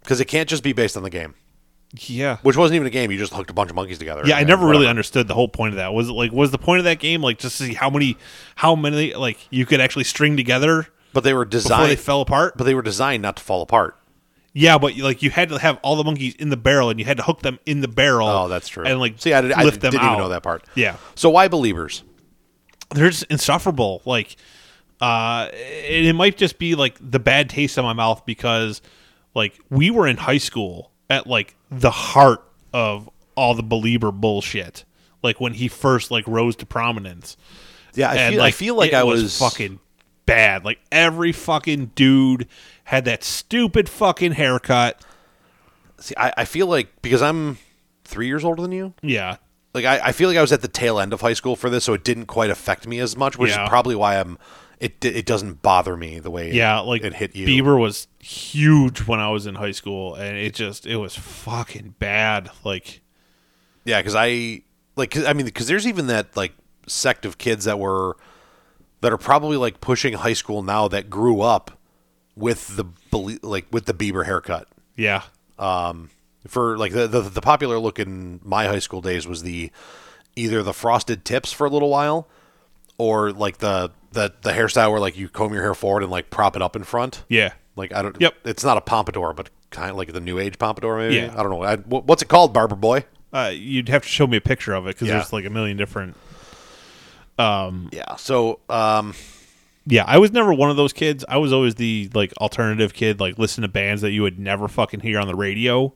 Because it can't just be based on the game, Yeah, which wasn't even a game. You just hooked a bunch of monkeys together. yeah. I never really understood the whole point of that. Was it like was the point of that game like just to see how many how many like you could actually string together But they were before designed. they fell apart? but they were designed not to fall apart. Yeah, but like you had to have all the monkeys in the barrel and you had to hook them in the barrel. Oh, that's true. And like see, I, did, I lift them didn't out. even know that part. Yeah. So why beliebers? they're just insufferable. Like, uh, and it might just be like the bad taste in my mouth because, like, we were in high school at like the heart of all the belieber bullshit. Like when he first like rose to prominence, Yeah, I and feel, like I feel like it I was, was fucking bad. Like every fucking dude had that stupid fucking haircut. See, I, I feel like because I'm three years older than you. Yeah, Like I, I feel like I was at the tail end of high school for this, so it didn't quite affect me as much, which Yeah. is probably why I'm. It it doesn't bother me the way yeah. Like it hit you. Bieber was huge when I was in high school, and it just it was fucking bad. Like. Yeah, because I like. 'cause- I mean, because there's even that like sect of kids that were that are probably like pushing high school now that grew up with the like with the Bieber haircut. Yeah. Um, for like the, the the popular look in my high school days was the either the frosted tips for a little while, or like the the the hairstyle where like you comb your hair forward and like prop it up in front. Yeah. Like I don't. Yep. It's not a pompadour, but kind of like the new age pompadour. Maybe. Yeah. I don't know. I, what's it called, barber boy? Uh, you'd have to show me a picture of it because Yeah. there's like a million different. Yeah. So um, Yeah, I was never one of those kids. I was always the like alternative kid, like listen to bands that you would never fucking hear on the radio.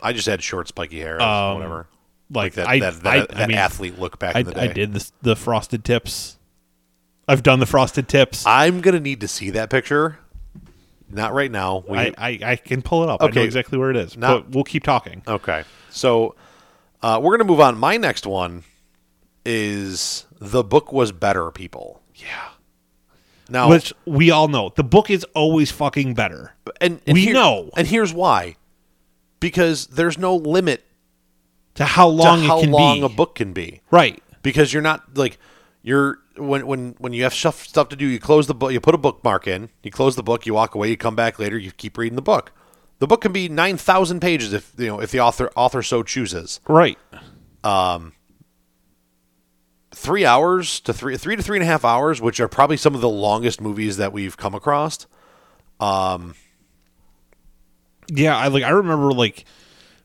I just had short, spiky hair, Um, whatever. Like, that I, that, that, I, that I mean, athlete look back I, in the day. I did this, the frosted tips. I've done the frosted tips. I, I'm gonna need to see that picture. Not right now. We, I, I, can pull it up. I Okay. know exactly where it is. Now- but we'll keep talking. okay. So uh, we're gonna move on. My next one is the book was better. People. Yeah. Now, Which we all know. The book is always fucking better. and, and we here- know. and here's why. Because there's no limit To how to long how can long be. a book can be. Right. because you're not like you're when when when you have stuff stuff to do you close the book you put a bookmark in you close the book you walk away you come back later you keep reading the book the book can be 9000 pages if you know if the author author so chooses Right. Um, three hours to three three to three and a half hours which are probably some of the longest movies that we've come across um, Yeah, I like I remember like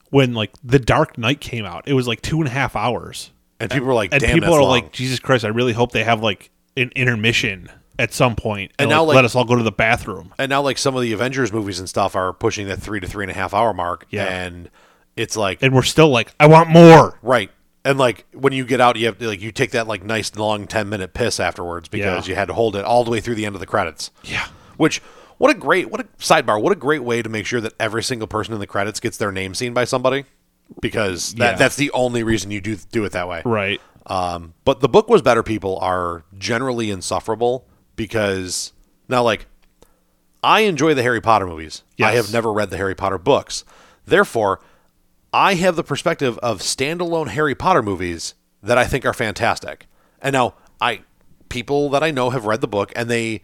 when like The Dark Knight came out. It was like two and a half hours. and people were like and damn people are long. like, Jesus Christ, I really hope they have like an intermission at some point and, And now, like- let us all go to the bathroom. and now like some of the avengers movies and stuff are pushing that three to three and a half hour mark Yeah. and it's like And we're still like, I want more. Right. And like when you get out, you have to like you take that like nice long ten minute piss afterwards because you had to hold it all the way through the end of the credits. Yeah. Which what a great what a sidebar, what a great way to make sure that every single person in the credits gets their name seen by somebody. Because that, Yeah. that's the only reason you do do it that way. Right. Um, but the book was better people are generally insufferable because now like I enjoy the Harry Potter movies. I have never read the Harry Potter books. Therefore, I have the perspective of standalone Harry Potter movies that I think are fantastic. And now I people that I know have read the book and they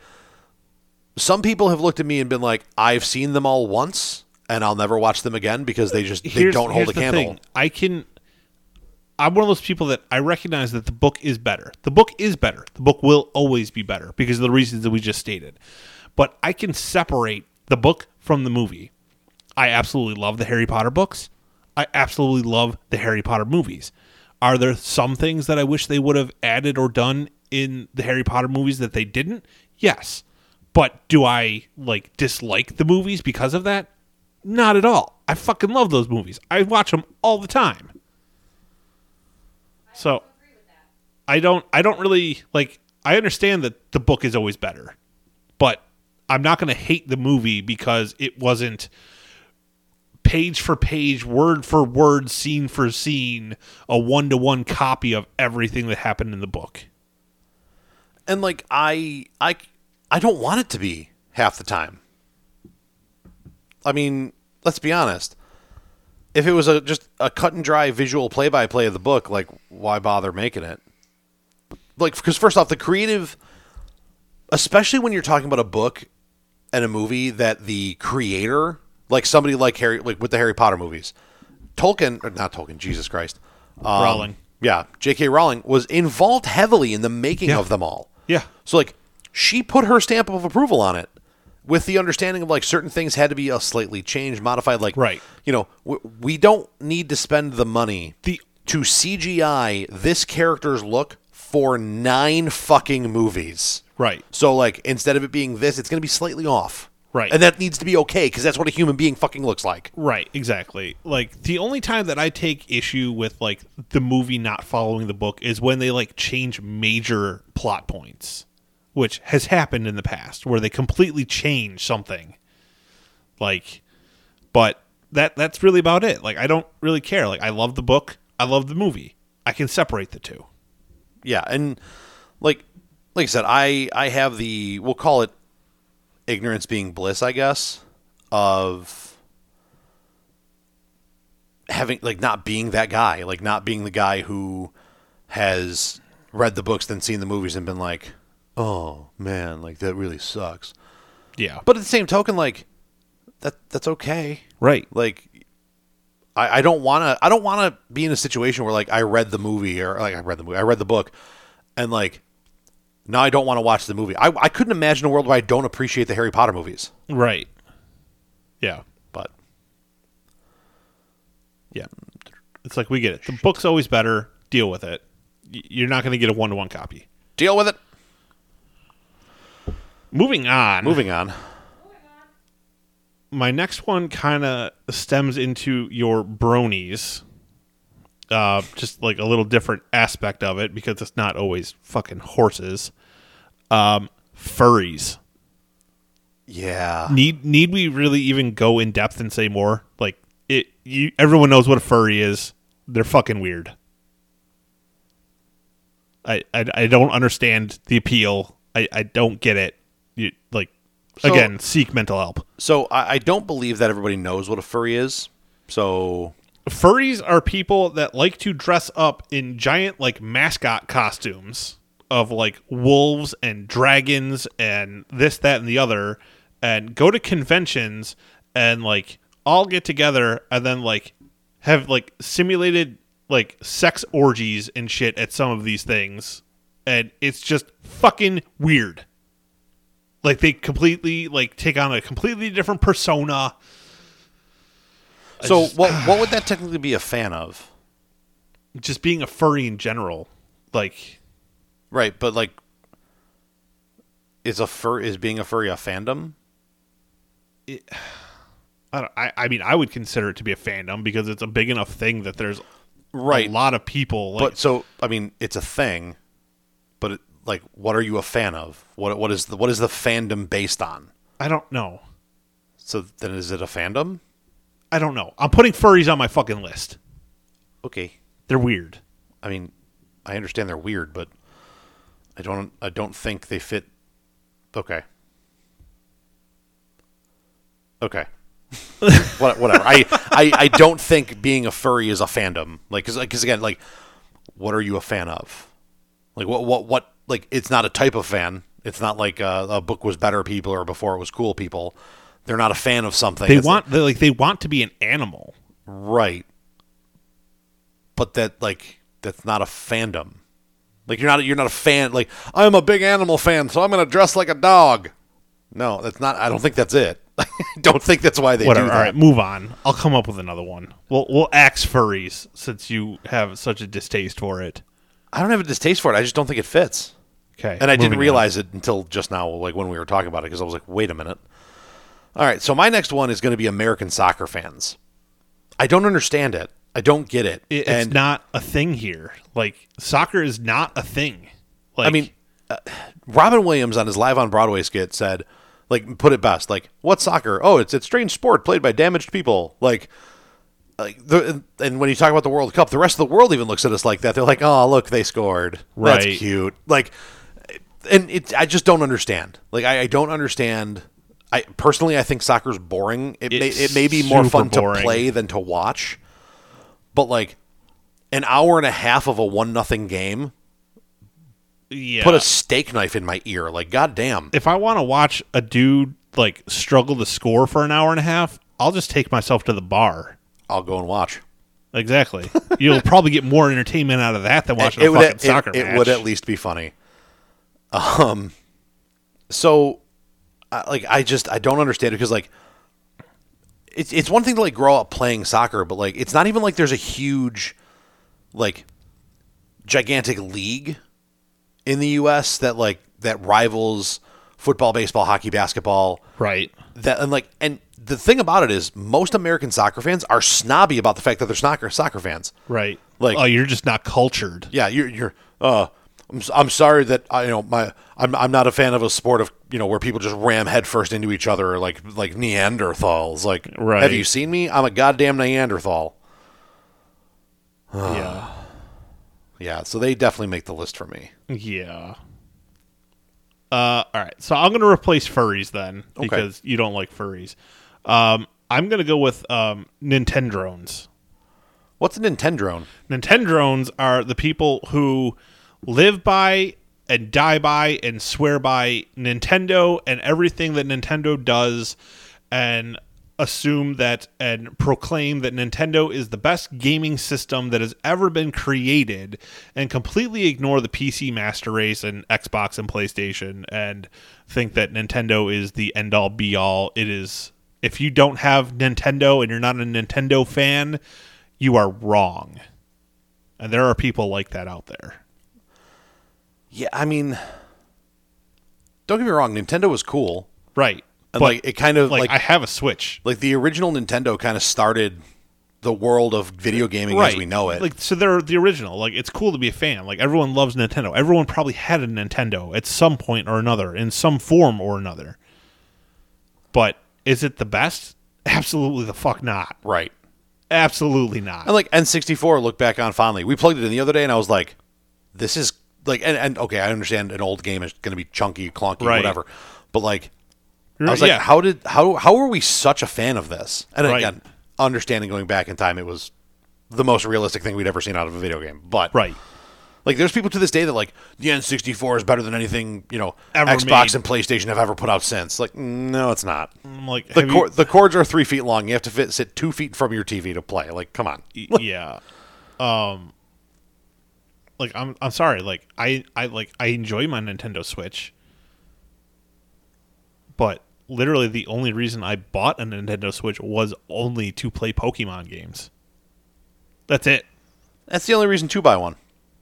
some people have looked at me and been like, I've seen them all once and I'll never watch them again because they just they Here's- don't hold a the candle. thing. I can. I'm one of those people that I recognize that the book is better. The book is better. The book will always be better because of the reasons that we just stated. But I can separate the book from the movie. I absolutely love the Harry Potter books. I absolutely love the Harry Potter movies. Are there some things that I wish they would have added or done in the Harry Potter movies that they didn't? Yes. But do I like dislike the movies because of that? Not at all. I fucking love those movies. I watch them all the time. So I don't I don't really like I understand that the book is always better. But I'm not going to hate the movie because it wasn't page for page, word for word, scene for scene, a one to one copy of everything that happened in the book. and like I I I don't want it to be half the time. I mean, let's be honest. If it was a just a cut and dry visual play by play of the book, like why bother making it? Like because first off, the creative, especially when you're talking about a book and a movie that the creator, like somebody like Harry, like with the Harry Potter movies, Tolkien or not Tolkien, Jesus Christ, um, Rowling. yeah, J.K. Rowling was involved heavily in the making Yeah. of them all. Yeah. So like she put her stamp of approval on it with the understanding of like certain things had to be a slightly changed, modified like Right. you know, w- we don't need to spend the money The to CGI this character's look for 9 fucking movies. right. So like instead of it being this, it's going to be slightly off. Right. And that needs to be okay because that's what a human being fucking looks like. Right, exactly. Like the only time that I take issue with like the movie not following the book is when they like change major plot points, which has happened in the past where they completely change something. Like but that that's really about it. Like I don't really care. Like I love the book, I love the movie. I can separate the two. Yeah, and like like I said, I I have the we'll call it ignorance being bliss, I guess, of having like not being that guy, like not being the guy who has read the books then seen the movies and been like, "Oh, man, like that really sucks." Yeah. But at the same token like that that's okay. right. Like I, I don't want to I don't want to be in a situation where like I read the movie or like I read the movie I read the book and like now I don't want to watch the movie. I, I couldn't imagine a world where I don't appreciate the Harry Potter movies. Right. Yeah. But Yeah. It's like we get it. The book's always better. Deal with it. You're not going to get a one to one copy. Deal with it. Moving on. Moving on. my next one kind of stems into your bronies. Uh, just like a little different aspect of it because it's not always fucking horses. Um, furries. Yeah. Need need we really even go in depth and say more? Like it, you, everyone knows what a furry is. They're fucking weird. I I, I don't understand the appeal. I, I don't get it. You, like So- again, seek mental help. So I, I don't believe that everybody knows what a furry is. So furries are people that like to dress up in giant like mascot costumes of like wolves and dragons and this that and the other and go to conventions and like all get together and then like have like simulated like sex orgies and shit at some of these things. And it's just fucking weird. Like they completely like take on a completely different persona. So just- what what would that technically be a fan of? just being a furry in general. Like Right, but like is a fur is being a furry a fandom? I, don't, I I mean I would consider it to be a fandom because it's a big enough thing that there's Right. a lot of people like But so I mean, it's a thing. But it, like, what are you a fan of? What what is the what is the fandom based on? I don't know So then, is it a fandom? I don't know I'm putting furries on my fucking list Okay, they're weird I mean, I understand they're weird, but I don't I don't think they fit. Okay. Okay. What- Whatever. I, I I don't think being a furry is a fandom. Like, because cuz again, like, what are you a fan of? Like, what what what? Like, it's not a type of fan. It's not like uh, a book was better people or before it was cool people. They're not a fan of something. they It's- want they like they want to be an animal Right. But that like that's not a fandom. Like you're not you're not a fan like I'm a big animal fan, so I'm going to dress like a dog. No, that's not I don't think that's it. I don't think that's why they whatever do that. right move on I'll come up with another one we'll we'll axe furries since you have such a distaste for it I don't have a distaste for it. I just don't think it fits. okay And I didn't moving on. realize it until just now like when we were talking about it because I was like, "Wait a minute." All right, so my next one is going to be American soccer fans. I don't understand it. I don't get it. It- it's and not a thing here like soccer is not a thing like I mean, uh, Robin Williams on his live on Broadway skit said, like, put it best, like, what's soccer? Oh, it's a strange sport played by damaged people. Like, like the, and when you talk about the World Cup, the rest of the world even looks at us like that. They're like, oh, look, they scored. Right. That's cute. Like, and it, I just don't understand. Like, I, I don't understand. I personally, I think soccer's boring. It may, it may be more fun boring. to play than to watch, but like an hour and a half of a one nothing game yeah put a steak knife in my ear. Like, goddamn. if I want to watch a dude like struggle to score for an hour and a half, I'll just take myself to the bar. I'll go and watch. Exactly. You'll probably get more entertainment out of that than watching it, a would fucking it, soccer it match. It would at least be funny. Um, so, I- like, I just I don't understand it because like, it's it's one thing to like grow up playing soccer, but like, it's not even like there's a huge, like, gigantic league in the U.S. that like that rivals football, baseball, hockey, basketball. right. that and like and the thing about it is most American soccer fans are snobby about the fact that they're soccer soccer fans. Right. Like- oh, you're just not cultured. Yeah, you're you're uh I'm, I'm sorry that I you know my I'm I'm not a fan of a sport of you know where people just ram headfirst into each other like like Neanderthals. Like Right. have you seen me? I'm a goddamn Neanderthal. yeah. Yeah, so they definitely make the list for me. Yeah. Uh, all right. So I'm going to replace furries then Okay. because you don't like furries. Um, I'm going to go with um, Nintendrones. What's a Nintendrone? Nintendrones are the people who live by and die by and swear by Nintendo and everything that Nintendo does and assume that and proclaim that Nintendo is the best gaming system that has ever been created and completely ignore the PC master race and Xbox and PlayStation and think that Nintendo is the end all be all. It is if you don't have Nintendo and you're not a Nintendo fan, you are wrong. And there are people like that out there. Yeah, I mean, don't get me wrong. Nintendo was cool, Right. and but like it kind of like, like I have a Switch. like the original Nintendo kind of started the world of video gaming as we know it. Like so they're the original. Like it's cool to be a fan. Like everyone loves Nintendo. Everyone probably had a Nintendo at some point or another, in some form or another. But is it the best? Absolutely the fuck not. right. Absolutely not. And like N64, look back on fondly. We plugged it in the other day, and I was like, "This is like," and, and okay, I understand an old game is going to be chunky, clunky, Right. whatever, but like, I was like, yeah. "How did how how were we such a fan of this?" And Right. again, understanding going back in time, it was the most realistic thing we'd ever seen out of a video game. But right. like, there's people to this day that like the N64 is better than anything you know Ever Xbox made. and PlayStation have ever put out since. Like, no, it's not. I'm like The cor- you- the cords are three feet long. You have to fit sit two feet from your TV to play. Like, come on. yeah. Um like I'm I'm sorry, like I I like I enjoy my Nintendo Switch. But literally the only reason I bought a Nintendo Switch was only to play Pokemon games. That's it. That's the only reason to buy one.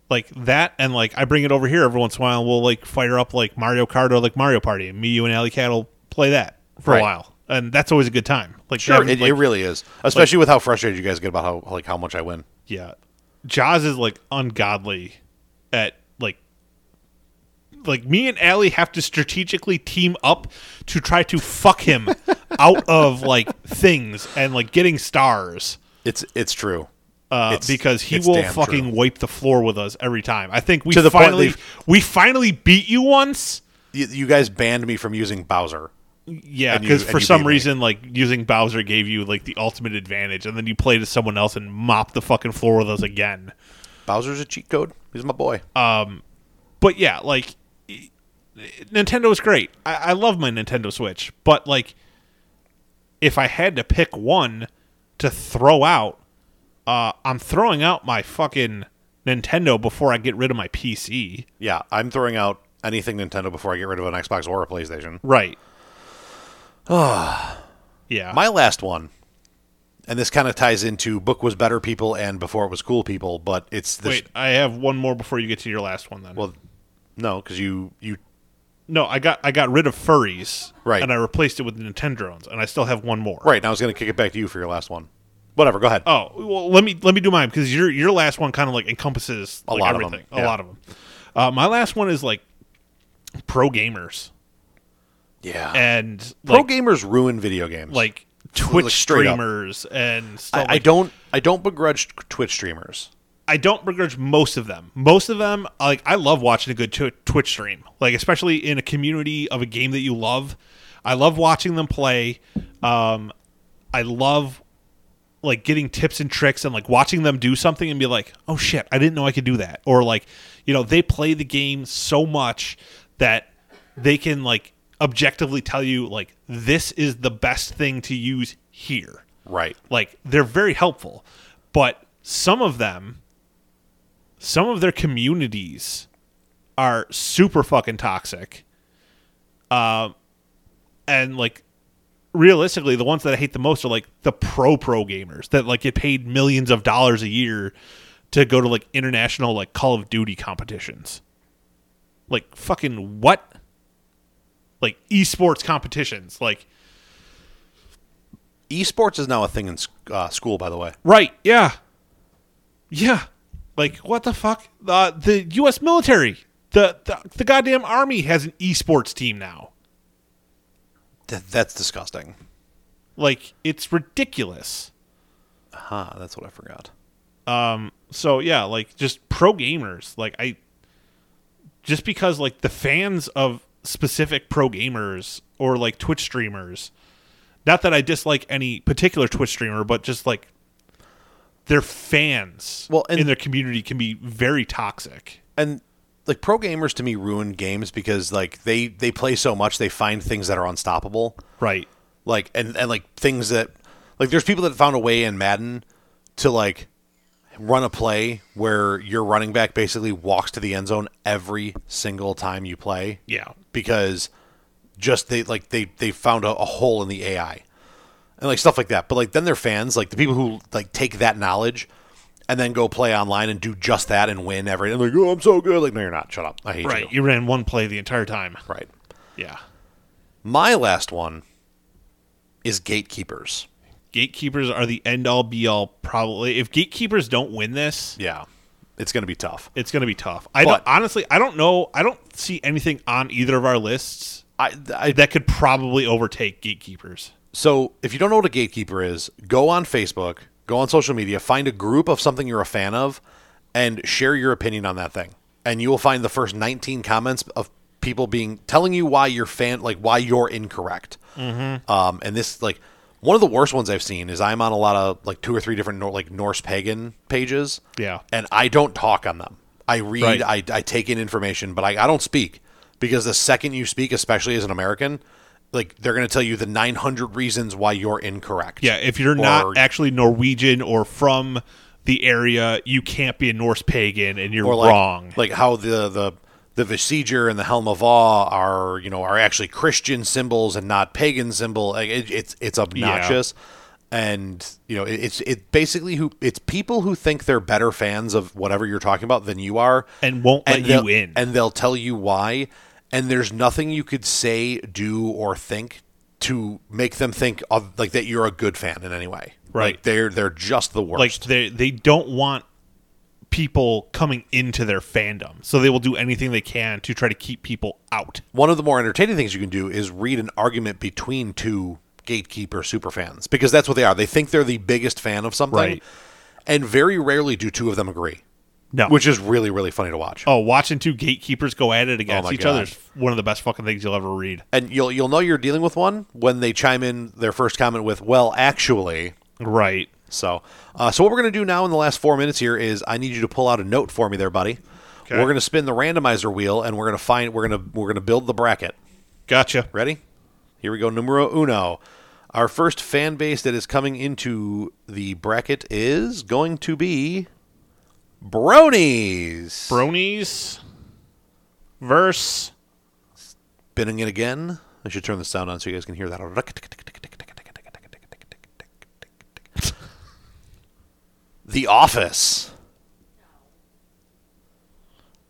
Like that and like I bring it over here every once in a while and we'll like fire up like Mario Kart or like Mario Party and me, you and Alley Cat will play that for Right. a while. And that's always a good time. Like Sure, having, it, like, it really is. Especially with how frustrated you guys get about how like how much I win. Yeah. Jaws is like ungodly at like like me and Allie have to strategically team up to try to fuck him out of like things and like getting stars. It's it's true. Uh, It's- because he will fucking true. wipe the floor with us every time. I think we To the finally they've- we finally beat you once. You, you guys banned me from using Bowser. Yeah, because for some reason, like using Bowser gave you like the ultimate advantage, and then you played as someone else and mopped the fucking floor with us again. Bowser's a cheat code. He's my boy. but yeah, like Nintendo is great. I, I love my Nintendo Switch, but like, if I had to pick one to throw out, uh, I'm throwing out my fucking Nintendo before I get rid of my PC. yeah, I'm throwing out anything Nintendo before I get rid of an Xbox or a PlayStation. Right. yeah. My last one, and this kind of ties into book was better people and before it was cool people, but it's this. Wait, I have one more before you get to your last one. Then. Well, no, because you you no, I got I got rid of furries, Right. and I replaced it with Nintendo's, and I still have one more. right. And I was going to kick it back to you for your last one. Whatever. Go ahead. Oh well, let me let me do mine because your your last one kind of like encompasses A like, lot of everything. yeah. A lot of them. Uh, my last one is like pro gamers yeah. and Pro like, gamers ruin video games. like Twitch up. streamers and I, stuff. I like- don't I don't begrudge Twitch streamers. I don't begrudge most of them. Most of them, like I love watching a good tw- Twitch stream, like especially in a community of a game that you love. I love watching them play. Um, I love like getting tips and tricks and like watching them do something and be like, "Oh shit, I didn't know I could do that." Or like, you know, they play the game so much that they can like objectively tell you like this is the best thing to use here. Right. like they're very helpful but some of them some of their communities are super fucking toxic. Um and like realistically the ones that i hate the most are like the pro pro gamers that like get paid millions of dollars a year to go to like international like call of duty competitions. Like fucking what like esports competitions like Esports is now a thing in uh, school, by the way. Right. Yeah. Yeah. Like what the fuck? Uh, the U.S. military, the, the the goddamn army has an esports team now. Th- that's disgusting. Like it's ridiculous. Huh, that's what I forgot. Um. So yeah, like just pro gamers. Like I, just because like the fans of specific pro gamers or like Twitch streamers. Not that I dislike any particular Twitch streamer, but just like their fans Well, and- in their community can be very toxic. And like pro gamers to me ruin games because like they they play so much they find things that are unstoppable. Right. Like and and like things that like there's people that found a way in Madden to like run a play where your running back basically walks to the end zone every single time you play. Yeah. because just they like they they found a, a hole in the AI and like stuff like that. But like then their fans, like the people who like take that knowledge and then go play online and do just that and win every. And like, oh, I'm so good. Like, no, you're not. Shut up. I hate Right. you. You ran one play the entire time. Right. Yeah. My last one is gatekeepers. Gatekeepers are the end all be all. Probably, if gatekeepers don't win this, Yeah, it's going to be tough. it's going to be tough. I But- don't, honestly, I don't know. I don't see anything on either of our lists I, I that could probably overtake gatekeepers. So, if you don't know what a gatekeeper is, go on Facebook, go on social media, find a group of something you're a fan of, and share your opinion on that thing. And you will find the first 19 comments of people being telling you why you're fan, like why you're incorrect. Mm-hmm. Um, and this, like, one of the worst ones I've seen is I'm on a lot of like two or three different Nor- like Norse pagan pages. Yeah. and I don't talk on them. I read, Right. I, I take in information, but I, I don't speak because the second you speak, especially as an American, like they're going to tell you the 900 reasons why you're incorrect. Yeah, if you're Or- not actually Norwegian or from the area, you can't be a Norse pagan, and you're like, wrong. Like how the the the Vegvísir and the Helm of Awe are, you know, are actually Christian symbols and not pagan symbol. Like it, it's it's obnoxious, and you know, it, it's it basically who it's people who think they're better fans of whatever you're talking about than you are, And won't let you in. and they'll tell you why. And there's nothing you could say, do, or think to make them think of like that you're a good fan in any way. Right. Like they're they're just the worst. like they they don't want people coming into their fandom, so they will do anything they can to try to keep people out. one of the more entertaining things you can do is read an argument between two gatekeeper super fans because that's what they are. They think they're the biggest fan of something, Right. and very rarely do two of them agree, No, which is really really funny to watch. oh, watching two gatekeepers go at it against oh my each other is one of the best fucking things you'll ever read. And you'll you'll know you're dealing with one when they chime in their first comment with "Well, actually." Right. So, uh, so what we're going to do now in the last four minutes here is I need you to pull out a note for me, there, buddy. Okay. We're going to spin the randomizer wheel, and we're going to find we're going to we're going to build the bracket. Gotcha. Ready? Here we go. Numero uno. Our first fan base that is coming into the bracket is going to be Bronies. Bronies verse. Spinning it again. I should turn the sound on so you guys can hear that. The Office.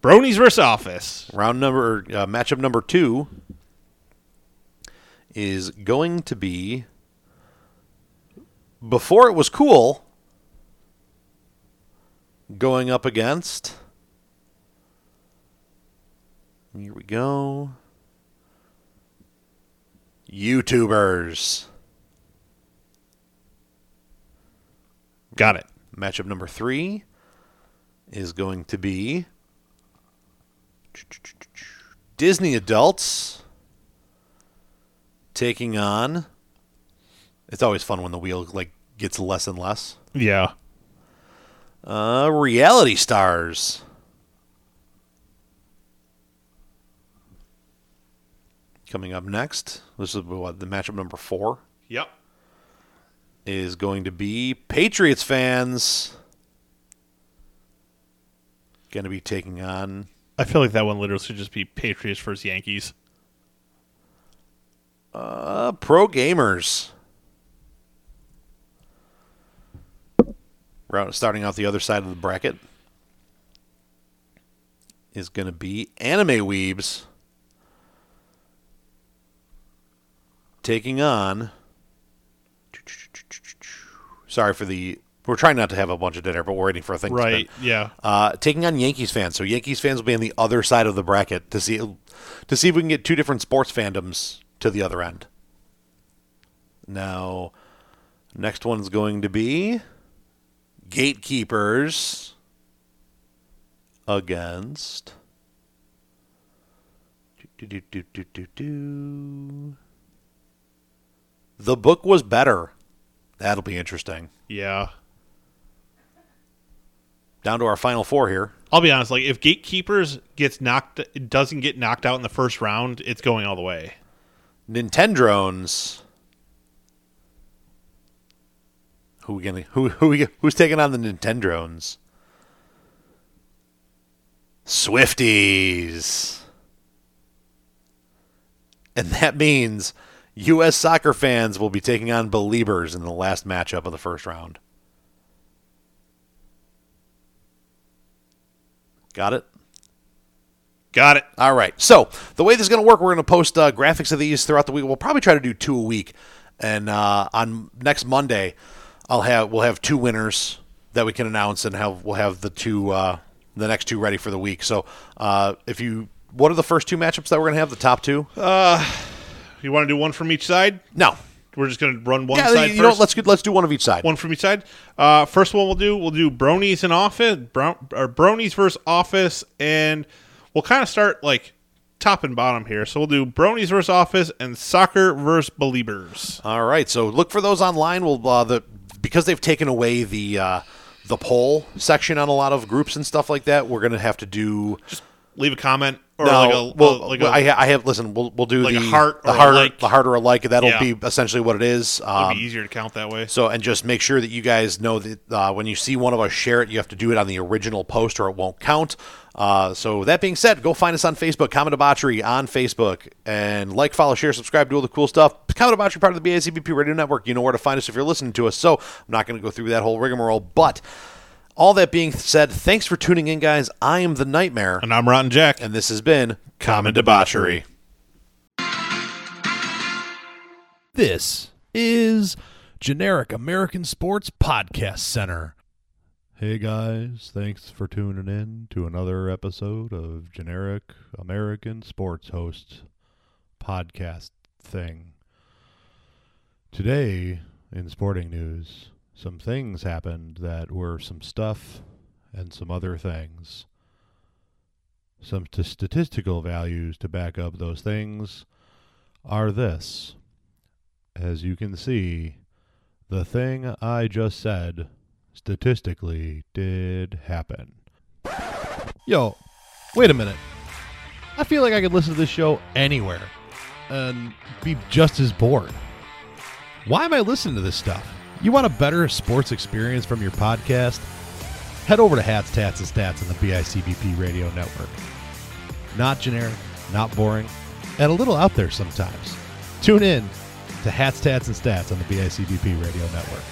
Bronies versus Office. Round number, uh, matchup number two is going to be. Before it was cool, going up against. Here we go. YouTubers. Got it. Matchup number three is going to be Disney adults taking on. It's always fun when the wheel like gets less and less. Yeah. Uh, reality stars. Coming up next, this is what the matchup number four Yep. Is going to be Patriots fans. Going to be taking on I feel like that one literally should just be Patriots versus Yankees. uh, pro gamers. Starting out the other side of the bracket is going to be anime weebs taking on. Sorry for the. We're trying not to have a bunch of dinner, but we're waiting for a thing. Right. Yeah. Uh, taking on Yankees fans. So Yankees fans will be on the other side of the bracket to see to see if we can get two different sports fandoms to the other end. Now, next one's going to be Gatekeepers against. Do, do, do. The book was better. That'll be interesting. Yeah. Down to our final four here. I'll be honest. Like, if Gatekeepers gets knocked, doesn't get knocked out in the first round, it's going all the way. Nintendrones. Who we gonna who who we, who's taking on the Nintendrones? Swifties. And that means US soccer fans will be taking on Beliebers in the last matchup of the first round. Got it? Got it. All right. So the way this is going to work, we're going to post uh, graphics of these throughout the week. We'll probably try to do two a week, and uh, on next Monday, I'll have we'll have two winners that we can announce, and have we'll have the two uh, the next two ready for the week. So uh, if you what are the first two matchups that we're going to have? The top two? You want to do one from each side? no. We're just going to run one Yeah, side you know, let's get- let's do one of each side. one from each side. Uh, first one we'll do we'll do bronies and office, brown, or bronies versus office, and we'll kind of start like top and bottom here. So we'll do bronies versus office and soccer versus beliebers. All right, so look for those online. We'll uh, the because they've taken away the uh, the poll section on a lot of groups and stuff like that. We're gonna have to do Leave a comment or no. like a well, like a- I, I have listen. We'll we'll do like the a heart the or a heart, like. the heart or a like. That'll Yeah. be essentially what it is. Um, be easier to count that way. so and just make sure that you guys know that uh, when you see one of us share it, you have to do it on the original post or it won't count. Uh, so that being said, go find us on Facebook, Common Debauchery on Facebook, and like, follow, share, subscribe, do all the cool stuff. Common Debauchery, part of the BACBP Radio Network. You know where to find us if you're listening to us. So I'm not going to go through that whole rigmarole, but all that being said, thanks for tuning in, guys. I am the Nightmare, And I'm Rotten Jack. and this has been Common Debauchery. This is Generic American Sports Podcast Center. Hey guys, thanks for tuning in to another episode of Generic American Sports Host podcast thing. Today, in sporting news, some things happened that were some stuff and some other things. Some t- statistical values to back up those things are this. As you can see, the thing I just said statistically did happen. Yo, wait a minute. I feel like I could listen to this show anywhere and be just as bored. Why am I listening to this stuff? You want a better sports experience from your podcast? Head over to Hats, Tats, and Stats on the BICBP Radio Network. Not generic, not boring, and a little out there sometimes. Tune in to Hats, Tats, and Stats on the BICBP Radio Network.